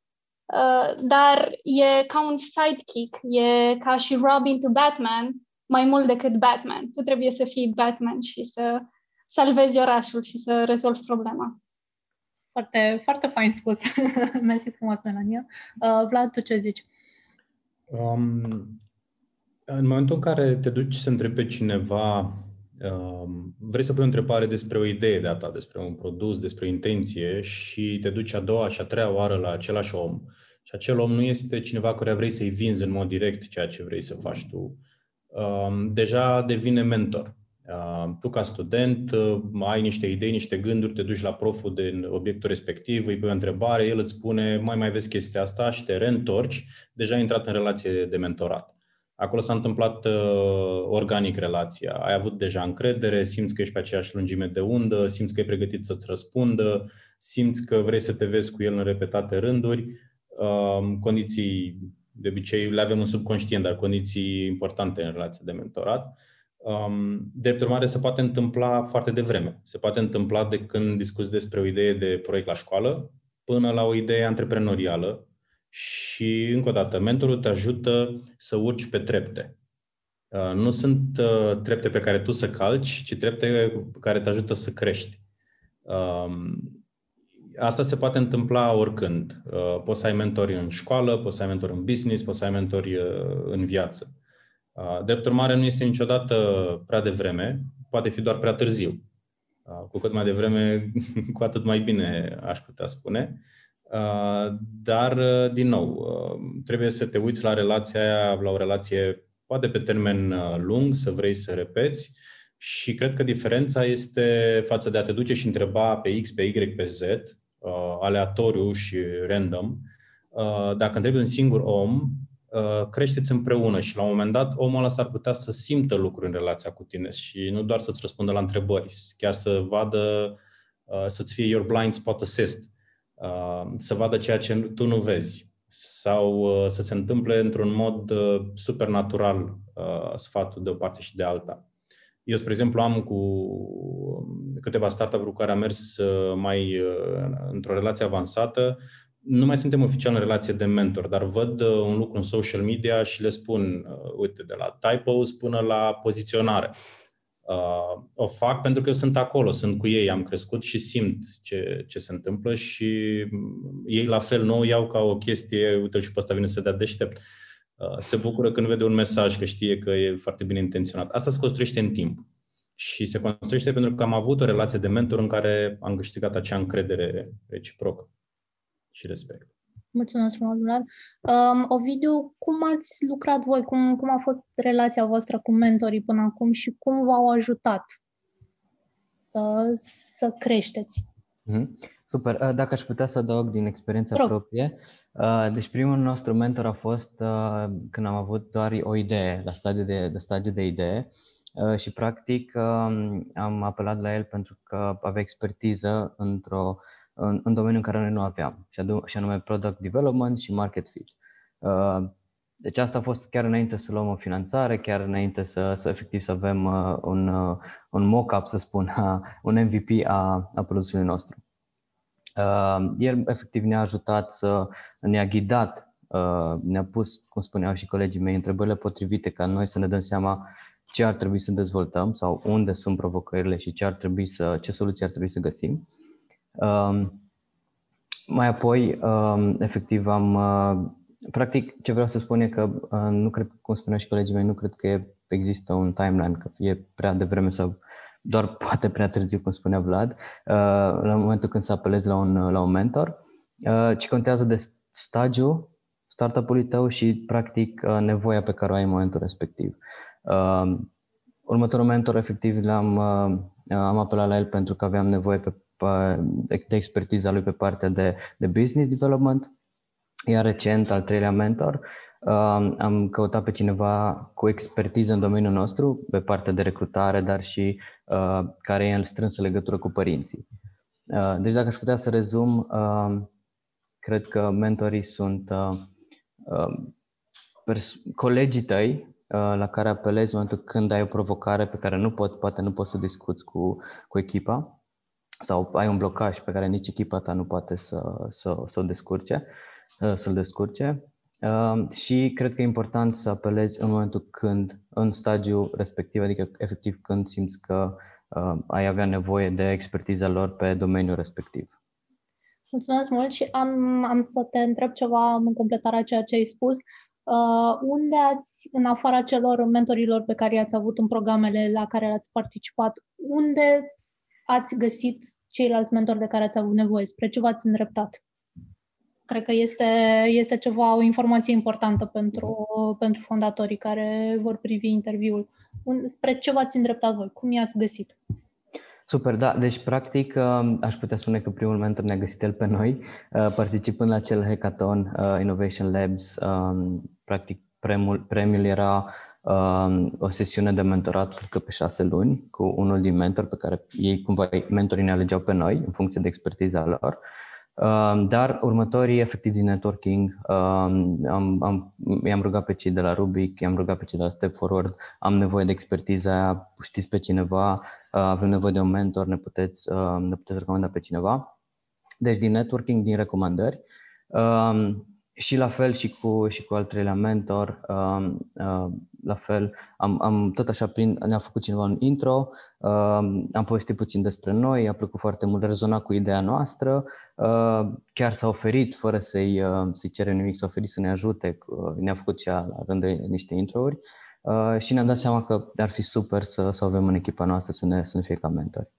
dar e ca un sidekick, e ca și Robin to Batman, mai mult decât Batman. Tu trebuie să fii Batman și să salvezi orașul și să rezolvi problema. Foarte, foarte fain spus. Mersi frumos, Melania. Uh, Vlad, tu ce zici? Um, în momentul în care te duci să întrebi pe cineva, um, vrei să pui o întrebare despre o idee de a ta, despre un produs, despre o intenție și te duci a doua și a treia oară la același om și acel om nu este cineva care vrei să-i vinzi în mod direct ceea ce vrei să faci tu, um, deja devine mentor. Uh, tu, ca student, uh, ai niște idei, niște gânduri, te duci la proful de obiectul respectiv, îi pui o întrebare, el îți spune, mai mai vezi chestia asta și te reîntorci, deja ai intrat în relație de mentorat. Acolo s-a întâmplat uh, organic relația. Ai avut deja încredere, simți că ești pe aceeași lungime de undă, simți că e pregătit să-ți răspundă, simți că vrei să te vezi cu el în repetate rânduri. Uh, condiții, de obicei, le avem în subconștient, dar condiții importante în relația de mentorat. Uh, Um, drept urmare, se poate întâmpla foarte devreme. Se poate întâmpla de când discuți despre o idee de proiect la școală până la o idee antreprenorială și, încă o dată, mentorul te ajută să urci pe trepte. Uh, nu sunt uh, trepte pe care tu să calci, ci trepte care te ajută să crești. Um, asta se poate întâmpla oricând. Uh, poți să ai mentori în școală, poți să ai mentori în business, poți să ai mentori în viață. Drept urmare, nu este niciodată prea devreme, poate fi doar prea târziu. Cu cât mai devreme, cu atât mai bine, aș putea spune. Dar, din nou, trebuie să te uiți la relația aia, la o relație poate pe termen lung, să vrei să repeți și cred că diferența este față de a te duce și întreba pe X, pe Y, pe Z, aleatoriu și random, dacă întrebi un singur om, Uh, creșteți împreună și la un moment dat omul ăla s-ar putea să simtă lucruri în relația cu tine și nu doar să-ți răspundă la întrebări, chiar să vadă, uh, să-ți fie your blind spot assist, uh, să vadă ceea ce tu nu vezi sau să se întâmple într-un mod supernatural sfatul de o parte și de alta. Eu, spre exemplu, am cu câteva startup-uri cu care am mers mai într-o relație avansată, nu mai suntem oficial în relație de mentor, dar văd uh, un lucru în social media și le spun, uh, uite, de la typos până la poziționare. Uh, o fac pentru că eu sunt acolo, sunt cu ei, am crescut și simt ce, ce se întâmplă și mm, ei la fel nu o iau ca o chestie, uite și pe ăsta vine să dea deștept. Uh, se bucură când vede un mesaj, că știe că e foarte bine intenționat. Asta se construiește în timp. Și se construiește pentru că am avut o relație de mentor în care am câștigat acea încredere reciprocă și respect. Mulțumesc frumos, Vlad. Um, Ovidiu, cum ați lucrat voi? Cum, cum a fost relația voastră cu mentorii până acum și cum v-au ajutat să, să creșteți? Mm-hmm. Super. Uh, dacă aș putea să adaug din experiența Pro. proprie. Uh, deci primul nostru mentor a fost uh, când am avut doar o idee, la stadiu de, de stadiu de idee și practic um, am apelat la el pentru că avea expertiză într-o în, în domeniul în care noi nu aveam, și, adu- și anume product development și market fit. Uh, deci asta a fost chiar înainte să luăm o finanțare, chiar înainte să, să efectiv să avem uh, un, uh, un mock-up, să spun, un MVP a, a produsului nostru. El efectiv ne-a ajutat să ne-a ghidat, ne-a pus, cum spuneau și colegii mei, întrebările potrivite ca noi să ne dăm seama ce ar trebui să dezvoltăm sau unde sunt provocările și ce ar trebui să, ce soluții ar trebui să găsim. Um, mai apoi, um, efectiv, am. Uh, practic, ce vreau să spun e că uh, nu cred, cum spuneau și colegii mei, nu cred că e, există un timeline, că e prea devreme sau doar poate prea târziu, cum spunea Vlad, uh, la momentul când să apelezi la un, la un mentor, uh, ci contează de stagiu startup-ului tău și, practic, uh, nevoia pe care o ai în momentul respectiv. Uh, următorul mentor, efectiv, l-am, uh, am apelat la el pentru că aveam nevoie pe de expertiza lui pe partea de, de business development. Iar recent, al treilea mentor, um, am căutat pe cineva cu expertiză în domeniul nostru, pe partea de recrutare, dar și care e în strânsă legătură cu părinții. Deci dacă aș putea să rezum, cred că mentorii sunt colegii tăi la care apelezi în momentul când ai o provocare pe care nu pot, poate nu poți să discuți cu, cu echipa sau ai un blocaj pe care nici echipa ta nu poate să, să, să o descurce, să-l descurce. Și cred că e important să apelezi în momentul când, în stadiul respectiv, adică efectiv când simți că ai avea nevoie de expertiza lor pe domeniul respectiv. Mulțumesc mult și am, am să te întreb ceva în completarea ceea ce ai spus. Uh, unde ați, în afara celor mentorilor pe care i-ați avut în programele la care ați participat, unde ați găsit ceilalți mentori de care ați avut nevoie? Spre ce v-ați îndreptat? Cred că este, este ceva, o informație importantă pentru, pentru fondatorii care vor privi interviul. Spre ce v-ați îndreptat voi? Cum i-ați găsit? Super, da. Deci, practic, um, aș putea spune că primul mentor ne-a găsit el pe noi, uh, participând la acel hackathon uh, Innovation Labs. Um, practic, premiul, premiul era um, o sesiune de mentorat, cred că pe șase luni, cu unul din mentor pe care ei, cumva, mentorii ne alegeau pe noi, în funcție de expertiza lor. Dar următorii, efectiv, din networking, am, am, i-am rugat pe cei de la Rubic, i-am rugat pe cei de la Step Forward, am nevoie de expertiza aia, știți pe cineva, avem nevoie de un mentor, ne puteți, ne puteți recomanda pe cineva. Deci din networking, din recomandări. Și la fel și cu, și cu al treilea mentor, uh, uh, la fel, am, am tot așa, prin, ne-a făcut cineva un intro, uh, am povestit puțin despre noi, a plăcut foarte mult, rezona cu ideea noastră, uh, chiar s-a oferit, fără să-i, uh, să-i cerem nimic, s-a oferit să ne ajute, uh, ne-a făcut și la rând niște intro-uri uh, și ne-am dat seama că ar fi super să, să avem în echipa noastră să ne, să ne fie ca mentori.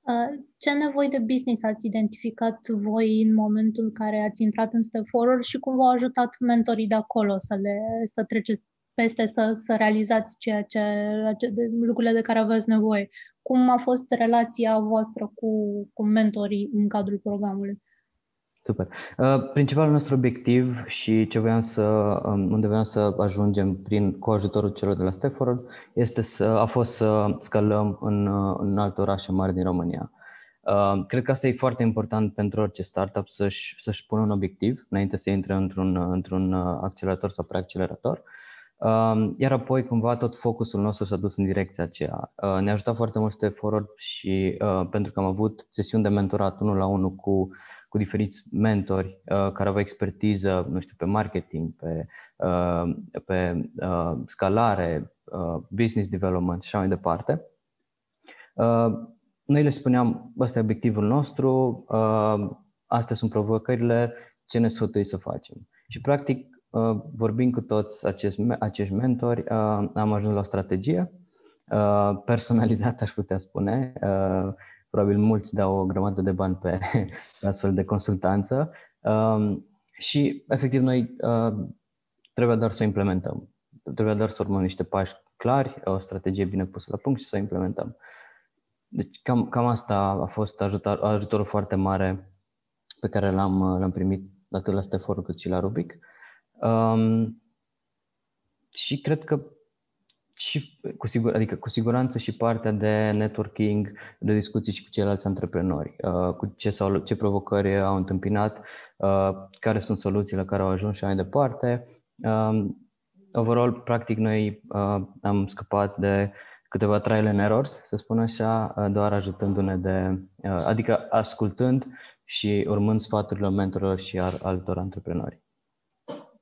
Uh, ce nevoi de business ați identificat voi în momentul în care ați intrat în Step Forward și cum v-au ajutat mentorii de acolo să, le, să treceți peste, să, să realizați ceea ce, de, lucrurile de care aveți nevoie? Cum a fost relația voastră cu, cu mentorii în cadrul programului? Super. Uh, principalul nostru obiectiv și ce voiam să, um, unde voiam să ajungem prin, cu ajutorul celor de la Stafford este să, a fost să scalăm în, uh, în alte orașe mari din România. Uh, cred că asta e foarte important pentru orice startup să-și, să-și pună un obiectiv înainte să intre într-un, într-un accelerator sau preaccelerator. Iar apoi, cumva, tot focusul nostru s-a dus în direcția aceea. Ne-a ajutat foarte mult Step Forward și pentru că am avut sesiuni de mentorat unul la unul cu cu diferiți mentori uh, care au expertiză, nu știu, pe marketing, pe, uh, pe uh, scalare, uh, business development și așa mai departe. Uh, noi le spuneam, ăsta e obiectivul nostru, uh, astea sunt provocările, ce ne sfătui să facem. Și practic, uh, vorbind cu toți acești, acești mentori, uh, am ajuns la o strategie uh, personalizată, aș putea spune, uh, probabil mulți dau o grămadă de bani pe, pe astfel de consultanță um, și efectiv noi uh, trebuie doar să o implementăm. Trebuie doar să urmăm niște pași clari, o strategie bine pusă la punct și să o implementăm. Deci cam, cam asta a fost ajutor, ajutorul foarte mare pe care l-am, l-am primit atât la Stefor cât și la Rubic. Um, și cred că și cu, sigur, adică cu siguranță și partea de networking, de discuții și cu ceilalți antreprenori, uh, cu ce, sau, ce provocări au întâmpinat, uh, care sunt soluțiile care au ajuns și mai departe. Um, overall, practic, noi uh, am scăpat de câteva trial and errors, să spun așa, doar ajutându-ne de, adică ascultând și urmând sfaturile mentorilor și altor antreprenori.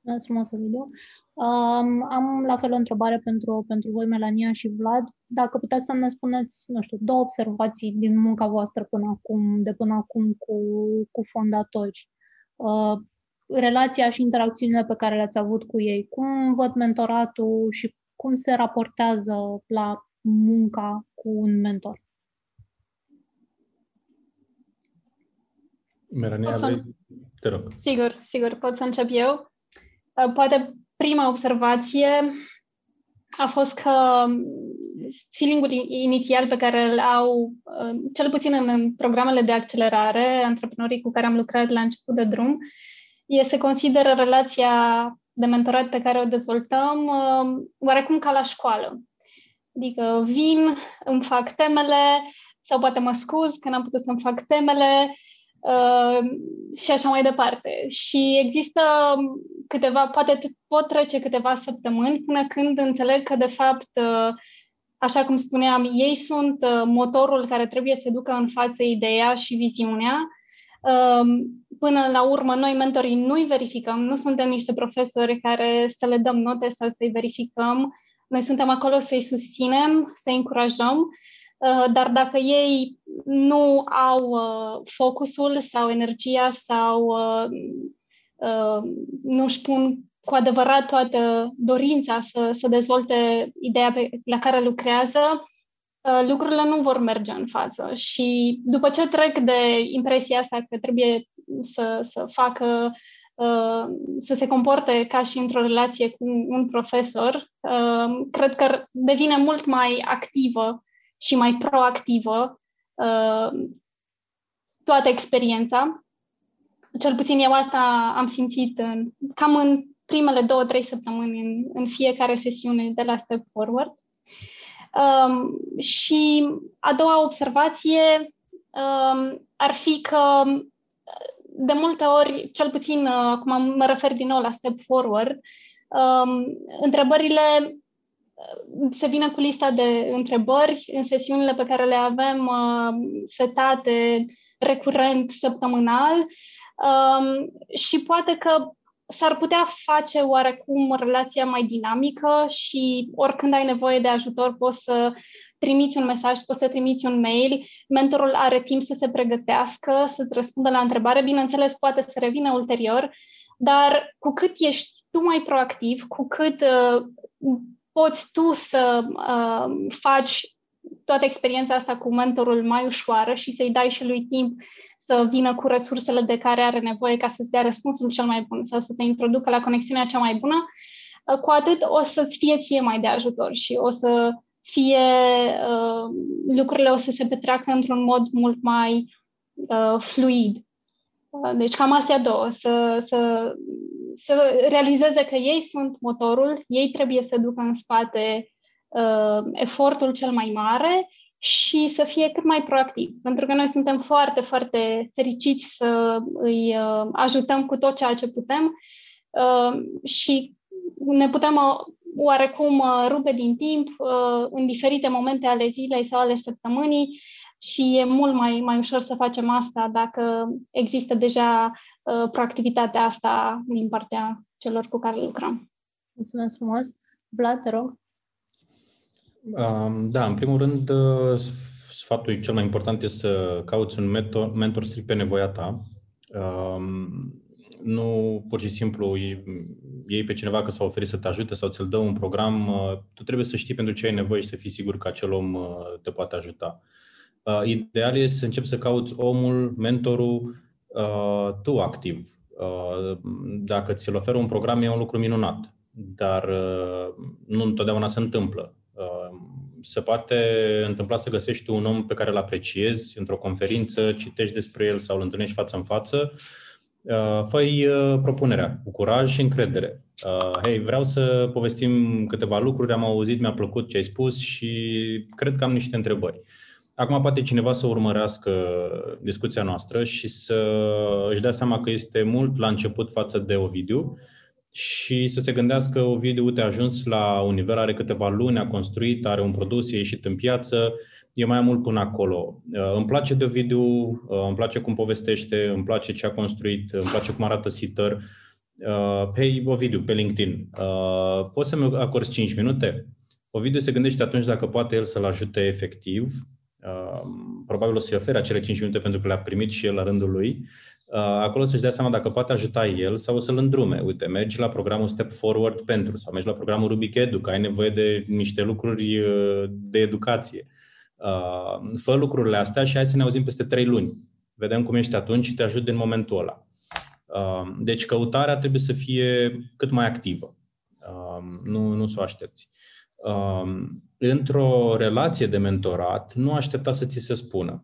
Mulțumesc frumos, video. Um, am la fel o întrebare pentru, pentru voi, Melania și Vlad. Dacă puteți să ne spuneți, nu știu, două observații din munca voastră până acum, de până acum cu, cu fondatori. Uh, relația și interacțiunile pe care le-ați avut cu ei. Cum văd mentoratul și cum se raportează la munca cu un mentor? Melania, să... te rog. Sigur, sigur, pot să încep eu. Uh, poate prima observație a fost că feeling-ul inițial pe care îl au, uh, cel puțin în programele de accelerare, antreprenorii cu care am lucrat la început de drum, e să consideră relația de mentorat pe care o dezvoltăm uh, oarecum ca la școală. Adică vin, îmi fac temele sau poate mă scuz că n-am putut să-mi fac temele uh, și așa mai departe. Și există câteva, poate pot trece câteva săptămâni până când înțeleg că de fapt uh, Așa cum spuneam, ei sunt uh, motorul care trebuie să ducă în față ideea și viziunea. Um, până la urmă, noi mentorii nu-i verificăm, nu suntem niște profesori care să le dăm note sau să-i verificăm. Noi suntem acolo să-i susținem, să-i încurajăm, uh, dar dacă ei nu au uh, focusul sau energia sau nu își pun cu adevărat toată dorința să, să dezvolte ideea pe, la care lucrează, uh, lucrurile nu vor merge în față. Și după ce trec de impresia asta că trebuie să, să facă, uh, să se comporte ca și într-o relație cu un profesor, uh, cred că devine mult mai activă și mai proactivă toată experiența. Cel puțin eu asta am simțit în, cam în primele două, trei săptămâni în, în fiecare sesiune de la Step Forward. Um, și a doua observație um, ar fi că de multe ori, cel puțin uh, acum mă refer din nou la Step Forward, um, întrebările uh, se vine cu lista de întrebări. În sesiunile pe care le avem uh, setate recurent săptămânal. Um, și poate că s-ar putea face oarecum relația mai dinamică și oricând ai nevoie de ajutor poți să trimiți un mesaj, poți să trimiți un mail, mentorul are timp să se pregătească, să-ți răspundă la întrebare, bineînțeles poate să revină ulterior, dar cu cât ești tu mai proactiv, cu cât uh, poți tu să uh, faci toată experiența asta cu mentorul mai ușoară și să-i dai și lui timp să vină cu resursele de care are nevoie ca să-ți dea răspunsul cel mai bun sau să te introducă la conexiunea cea mai bună, uh, cu atât o să-ți fie ție mai de ajutor și o să fie uh, lucrurile o să se petreacă într-un mod mult mai uh, fluid. Uh, deci cam astea două, să, să, să realizeze că ei sunt motorul, ei trebuie să ducă în spate uh, efortul cel mai mare și să fie cât mai proactiv. Pentru că noi suntem foarte, foarte fericiți să îi uh, ajutăm cu tot ceea ce putem uh, și ne putem uh, oarecum uh, rupe din timp uh, în diferite momente ale zilei sau ale săptămânii și e mult mai, mai ușor să facem asta dacă există deja uh, proactivitatea asta din partea celor cu care lucrăm. Mulțumesc frumos! Vlad, te rog. Da, în primul rând, uh, sfatul cel mai important este să cauți un mentor, mentor strict pe nevoia ta. Nu pur și simplu iei pe cineva că s-a oferit să te ajute sau ți-l dă un program. Uh, tu trebuie să știi pentru ce ai nevoie și să fii sigur că acel om uh, te poate ajuta. Ideal este să începi să cauți omul, mentorul, tu activ. Dacă ți-l oferă un program, e un lucru minunat, dar nu întotdeauna se întâmplă se poate întâmpla să găsești un om pe care îl apreciezi într-o conferință, citești despre el sau îl întâlnești față în față, uh, fă uh, propunerea cu curaj și încredere. Uh, hei, vreau să povestim câteva lucruri, am auzit, mi-a plăcut ce ai spus și cred că am niște întrebări. Acum poate cineva să urmărească discuția noastră și să își dea seama că este mult la început față de Ovidiu, și să se gândească, Ovidiu, uite, a ajuns la un nivel, are câteva luni, a construit, are un produs, e ieșit în piață, e mai mult până acolo. Uh, îmi place de Ovidiu, uh, îmi place cum povestește, îmi place ce a construit, îmi place cum arată Sitter. Uh, hei, Ovidiu, pe LinkedIn, poți să-mi acorzi 5 minute? Ovidiu se gândește atunci dacă poate el să-l ajute efectiv. Probabil o să-i ofere acele 5 minute pentru că le-a primit și el la rândul lui Uh, acolo să-și dea seama dacă poate ajuta el sau să-l îndrume. Uite, mergi la programul Step Forward pentru sau mergi la programul Rubik Edu, că ai nevoie de niște lucruri uh, de educație. Uh, fă lucrurile astea și hai să ne auzim peste trei luni. Vedem cum ești atunci și te ajut din momentul ăla. Deci căutarea trebuie să fie cât mai activă. Nu, nu să o aștepți. Într-o relație de mentorat, nu aștepta să ți se spună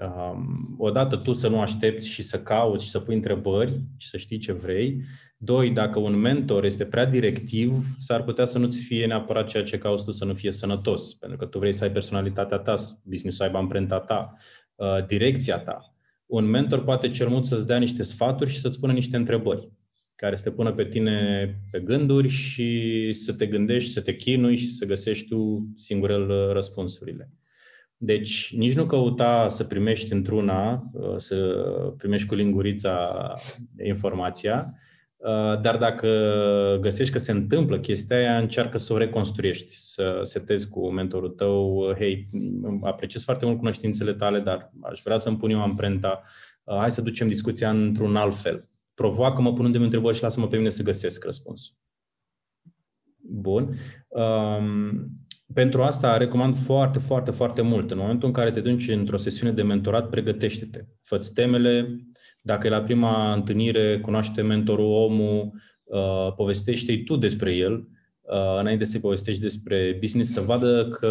Um, odată tu să nu aștepți și să cauți și să pui întrebări și să știi ce vrei. Doi, dacă un mentor este prea directiv, s-ar putea să nu-ți fie neapărat ceea ce cauți tu să nu fie sănătos, pentru că tu vrei să ai personalitatea ta, business să aibă amprenta ta, uh, direcția ta. Un mentor poate cel mult să-ți dea niște sfaturi și să-ți pună niște întrebări care să te pună pe tine pe gânduri și să te gândești, să te chinui și să găsești tu singurel uh, răspunsurile. Deci nici nu căuta să primești într-una, uh, să primești cu lingurița informația, uh, dar dacă găsești că se întâmplă chestia aia, încearcă să o reconstruiești, să setezi cu mentorul tău, hei, apreciez foarte mult cunoștințele tale, dar aș vrea să-mi pun eu amprenta, hai să ducem discuția într-un alt fel provoacă-mă punându-mi întrebări și lasă-mă pe mine să găsesc răspunsul. Bun. Um, pentru asta recomand foarte, foarte, foarte mult. În momentul în care te duci într-o sesiune de mentorat, pregătește-te. Fă-ți temele. Dacă e la prima întâlnire, cunoaște mentorul omul, uh, povestește-i tu despre el, Uh, înainte să-i povestești despre business, să vadă că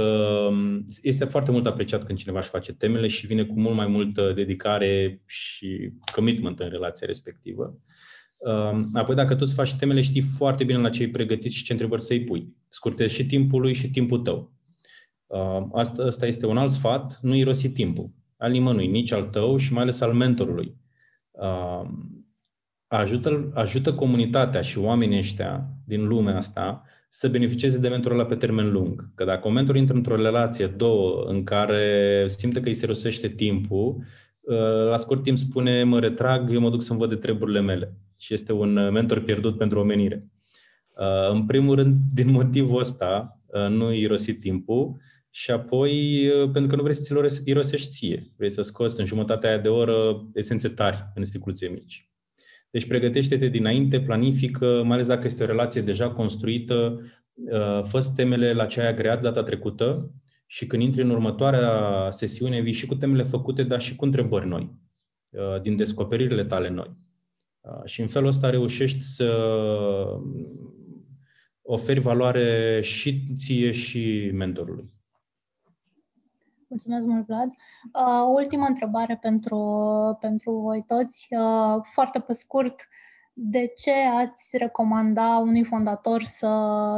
um, este foarte mult apreciat când cineva își face temele și vine cu mult mai multă dedicare și commitment în relația respectivă. Um, apoi, dacă tu îți faci temele, știi foarte bine la ce ai pregătit și ce întrebări să-i pui. Scurtezi și timpul lui și timpul tău. Um, asta, asta este un alt sfat, nu irosi timpul. Al nimănui, nici al tău și mai ales al mentorului. Ajută, ajută comunitatea și oamenii ăștia din lumea asta să beneficieze de mentorul ăla pe termen lung. Că dacă un mentor intră într-o relație, două, în care simte că îi se rosește timpul, uh, la scurt timp spune, mă retrag, eu mă duc să-mi văd de treburile mele. Și este un mentor pierdut pentru omenire. Uh, în primul rând, din motivul ăsta, uh, nu irosi timpul și apoi pentru că nu vrei să ți-l irosești ție. Vrei să scoți în jumătatea aia de oră esențe tari în sticluțe mici. Deci pregătește-te dinainte, planifică, mai ales dacă este o relație deja construită, uh, fă temele la ce ai agreat data trecută și când intri în următoarea sesiune, vii și cu temele făcute, dar și cu întrebări noi, uh, din descoperirile tale noi. Uh, și în felul ăsta reușești să oferi valoare și ție și mentorului. Mulțumesc mult, Vlad. Uh, ultima întrebare pentru, pentru voi toți. Uh, foarte pe scurt, de ce ați recomanda unui fondator să,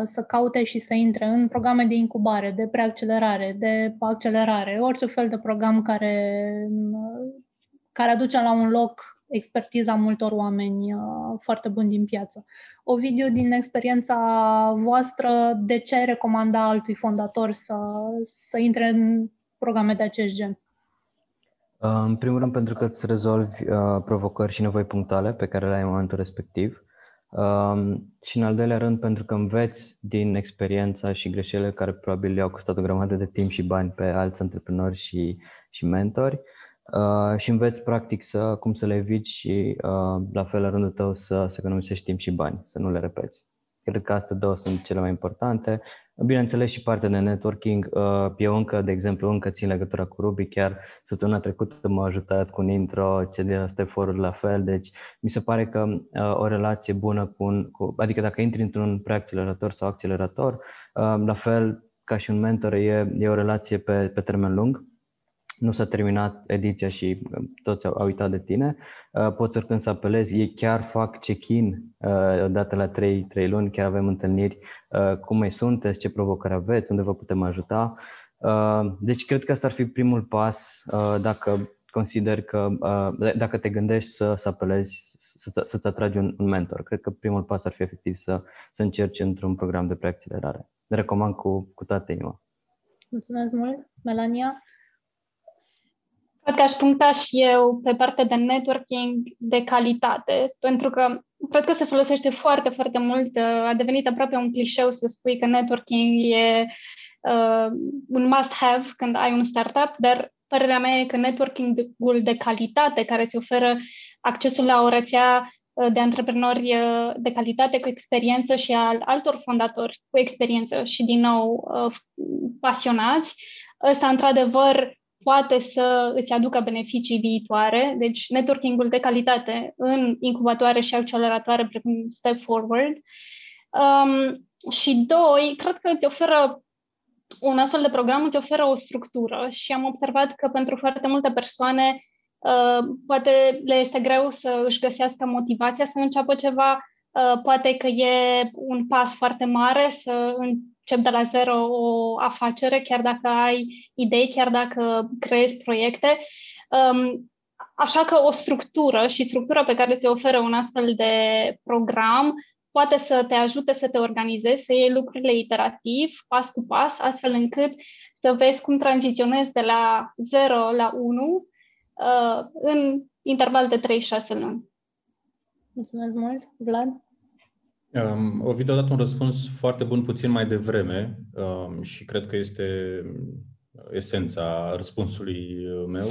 să caute și să intre în programe de incubare, de preaccelerare, de accelerare, orice fel de program care, care aduce la un loc expertiza multor oameni uh, foarte buni din piață. O video din experiența voastră, de ce recomanda altui fondator să, să intre în programe de acest gen? Uh, în primul rând pentru că îți rezolvi uh, provocări și nevoi punctuale pe care le ai în momentul respectiv. Uh, și în al doilea rând pentru că înveți din experiența și greșelile care probabil i-au costat o grămadă de timp și bani pe alți antreprenori și, și mentori uh, și înveți practic să, cum să le eviți și uh, la fel la rândul tău să, să economisești timp și bani, să nu le repeți. Cred că astea două sunt cele mai importante. Bineînțeles și partea de networking. Uh, eu încă, de exemplu, încă țin legătura cu Ruby. Chiar săptămâna trecută m-a ajutat cu un intro, ce de astea foruri la fel. Deci mi se pare că uh, o relație bună cu, un, cu adică dacă intri într-un preaccelerator sau accelerator, uh, la fel ca și un mentor, e, e o relație pe, pe termen lung nu s-a terminat ediția și uh, toți au, uitat de tine, uh, poți oricând să apelezi. Ei chiar fac check-in uh, odată la 3, 3 luni, chiar avem întâlniri, cum mai sunteți, ce provocări aveți, unde vă putem ajuta. Deci cred că asta ar fi primul pas dacă consider că, dacă te gândești să, să apelezi, să, să-ți atragi un, un mentor. Cred că primul pas ar fi efectiv să, să încerci într-un program de preaccelerare. Recomand cu, cu toată inima. Mulțumesc mult, Melania. Cred că aș puncta și eu pe partea de networking de calitate, pentru că cred că se folosește foarte, foarte mult. A devenit aproape un clișeu să spui că networking e uh, un must-have când ai un startup, dar părerea mea e că networking-ul de calitate care îți oferă accesul la o rețea uh, de antreprenori uh, de calitate cu experiență și al altor fondatori cu experiență și, din nou, uh, pasionați, ăsta, într-adevăr, poate să îți aducă beneficii viitoare, deci networking-ul de calitate în incubatoare și acceleratoare precum Step Forward. Um, și doi, cred că îți oferă un astfel de program îți oferă o structură. Și am observat că pentru foarte multe persoane uh, poate le este greu să își găsească motivația să înceapă ceva, uh, poate că e un pas foarte mare să încep de la zero o afacere, chiar dacă ai idei, chiar dacă creezi proiecte. Um, așa că o structură și structura pe care ți-o oferă un astfel de program poate să te ajute să te organizezi, să iei lucrurile iterativ, pas cu pas, astfel încât să vezi cum tranziționezi de la 0 la 1 uh, în interval de 3-6 luni. Mulțumesc mult, Vlad. Um, Ovid a dat un răspuns foarte bun puțin mai devreme um, și cred că este esența răspunsului meu.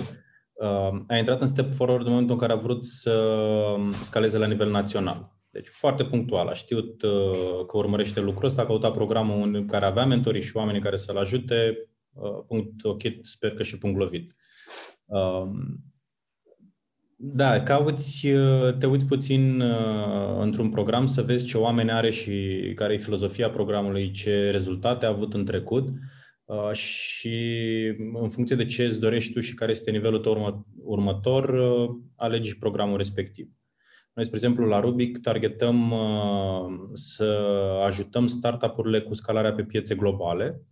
Um, a intrat în step forward în momentul în care a vrut să scaleze la nivel național. Deci foarte punctual. A știut uh, că urmărește lucrul ăsta, a căutat programul în care avea mentorii și oamenii care să-l ajute. Uh, punct ok, sper că și punct lovit. Uh, da, cauți, uh, te uiți puțin uh, într-un program să vezi ce oameni are și care e filozofia programului, ce rezultate a avut în trecut uh, și în funcție de ce îți dorești tu și care este nivelul tău urmă, următor, uh, alegi programul respectiv. Noi, spre exemplu, la Rubic targetăm uh, să ajutăm startup-urile cu scalarea pe piețe globale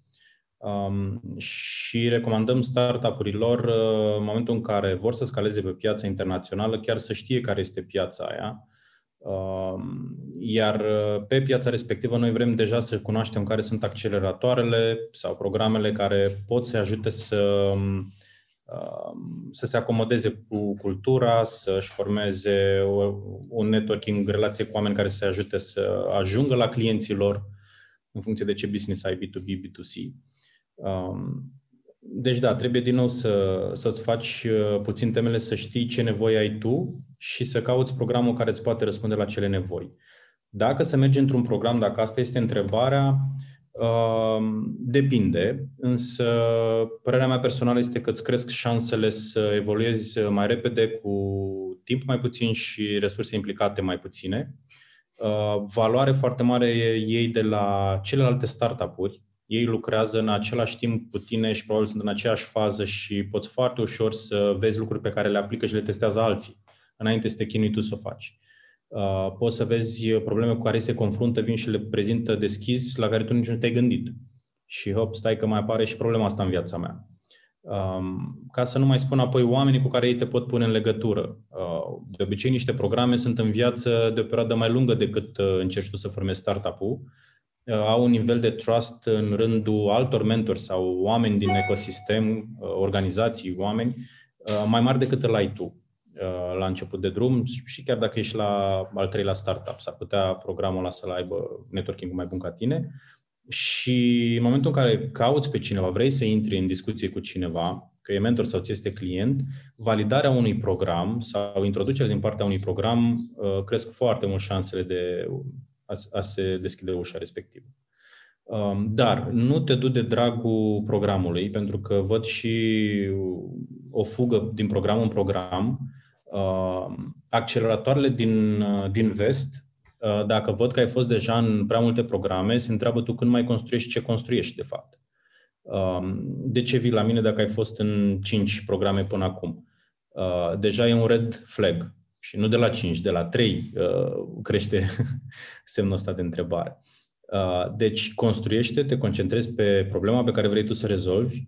um, și recomandăm startup-urilor uh, în momentul în care vor să scaleze pe piața internațională, chiar să știe care este piața aia. Um, iar uh, pe piața respectivă noi vrem deja să cunoaștem care sunt acceleratoarele sau programele care pot să ajute să um, Um, să se acomodeze cu cultura, să-și formeze un networking, relație cu oameni care să ajute să ajungă la clienții lor în funcție de ce business ai B2B, B2C. Um, deci da, trebuie din nou să, să-ți faci uh, puțin temele, să știi ce nevoie ai tu și să cauți programul care îți poate răspunde la cele nevoi. Dacă să mergi într-un program, dacă asta este întrebarea, Depinde, însă părerea mea personală este că îți cresc șansele să evoluezi mai repede cu timp mai puțin și resurse implicate mai puține. Valoare foarte mare ei de la celelalte startup-uri. Ei lucrează în același timp cu tine și probabil sunt în aceeași fază și poți foarte ușor să vezi lucruri pe care le aplică și le testează alții, înainte să te chinui tu să o faci. Uh, poți să vezi probleme cu care se confruntă, vin și le prezintă deschis, la care tu nici nu te-ai gândit. Și hop, stai că mai apare și problema asta în viața mea. Um, ca să nu mai spun apoi oamenii cu care ei te pot pune în legătură. Uh, de obicei, niște programe sunt în viață de o perioadă mai lungă decât uh, încerci tu să formezi startup-ul. Au un nivel de trust în rândul altor mentori sau oameni din ecosistem, organizații, oameni, mai mari decât îl ai tu. Uh, la început de drum și chiar dacă ești la al treilea startup, s-ar putea programul ăla să-l aibă networking mai bun ca tine. Și în momentul în care cauți pe cineva, vrei să intri în discuție cu cineva, că e mentor sau ți este client, validarea unui program sau introducerea din partea unui program uh, cresc foarte mult șansele de a, a se deschide ușa respectivă. Um, dar nu te du de dragul programului, pentru că văd și o fugă din program în program uh, acceleratoarele din, uh, din vest, uh, dacă văd că ai fost deja în prea multe programe, se întreabă tu când mai construiești ce construiești, de fapt. Uh, de ce vii la mine dacă ai fost în 5 programe până acum? Uh, deja e un red flag. Și nu de la 5, de la 3 uh, crește semnul ăsta de întrebare. Uh, deci construiește, te concentrezi pe problema pe care vrei tu să rezolvi,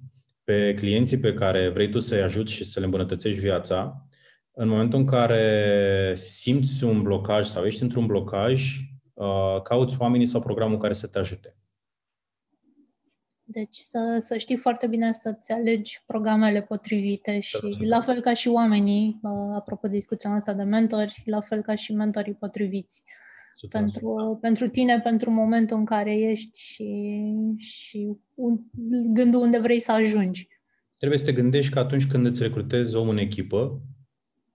pe clienții pe care vrei tu să-i ajuți și să le îmbunătățești viața în momentul în care simți un blocaj sau ești într-un blocaj, uh, cauți oamenii sau programul care să te ajute. Deci să, să știi foarte bine să-ți alegi programele potrivite și la fel ca și oamenii, uh, apropo de discuția asta de mentori, la fel ca și mentorii potriviți. Pentru, pentru tine, pentru momentul în care ești și, și un, gândul unde vrei să ajungi. Trebuie să te gândești că atunci când îți recrutezi om în echipă,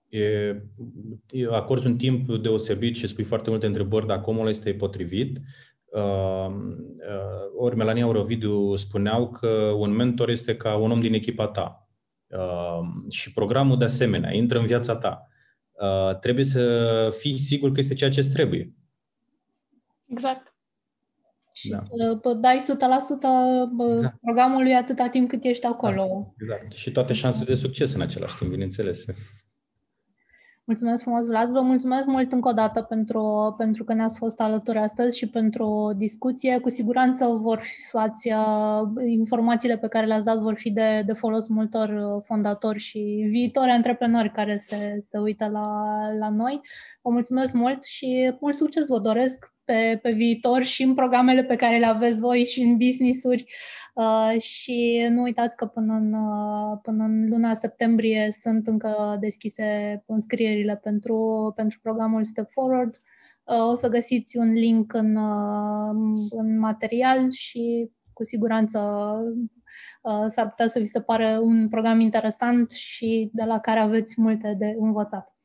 e, acorzi un timp deosebit și spui foarte multe întrebări dacă omul este potrivit. Uh, uh, ori Melania Orovidiu spuneau că un mentor este ca un om din echipa ta. Uh, și programul de asemenea, intră în viața ta. Uh, trebuie să fii sigur că este ceea ce îți trebuie. Exact. Și da. să dai 100% exact. programului atâta timp cât ești acolo. Da, exact. Și toate șansele de succes în același timp, bineînțeles. Mulțumesc frumos, Vlad. Vă mulțumesc mult încă o dată pentru, pentru că ne-ați fost alături astăzi și pentru discuție. Cu siguranță vor fi informațiile pe care le-ați dat vor fi de, de folos multor uh, fondatori și viitori antreprenori care se, se uită la, la noi. Vă mulțumesc mult și mult succes vă doresc pe, pe viitor și în programele pe care le aveți voi și în business-uri uh, și nu uitați că până în, uh, până în luna septembrie sunt încă deschise înscrierile pentru, pentru programul Step Forward. Uh, o să găsiți un link în, uh, în material și cu siguranță uh, s-ar putea să vi se pare un program interesant și de la care aveți multe de învățat.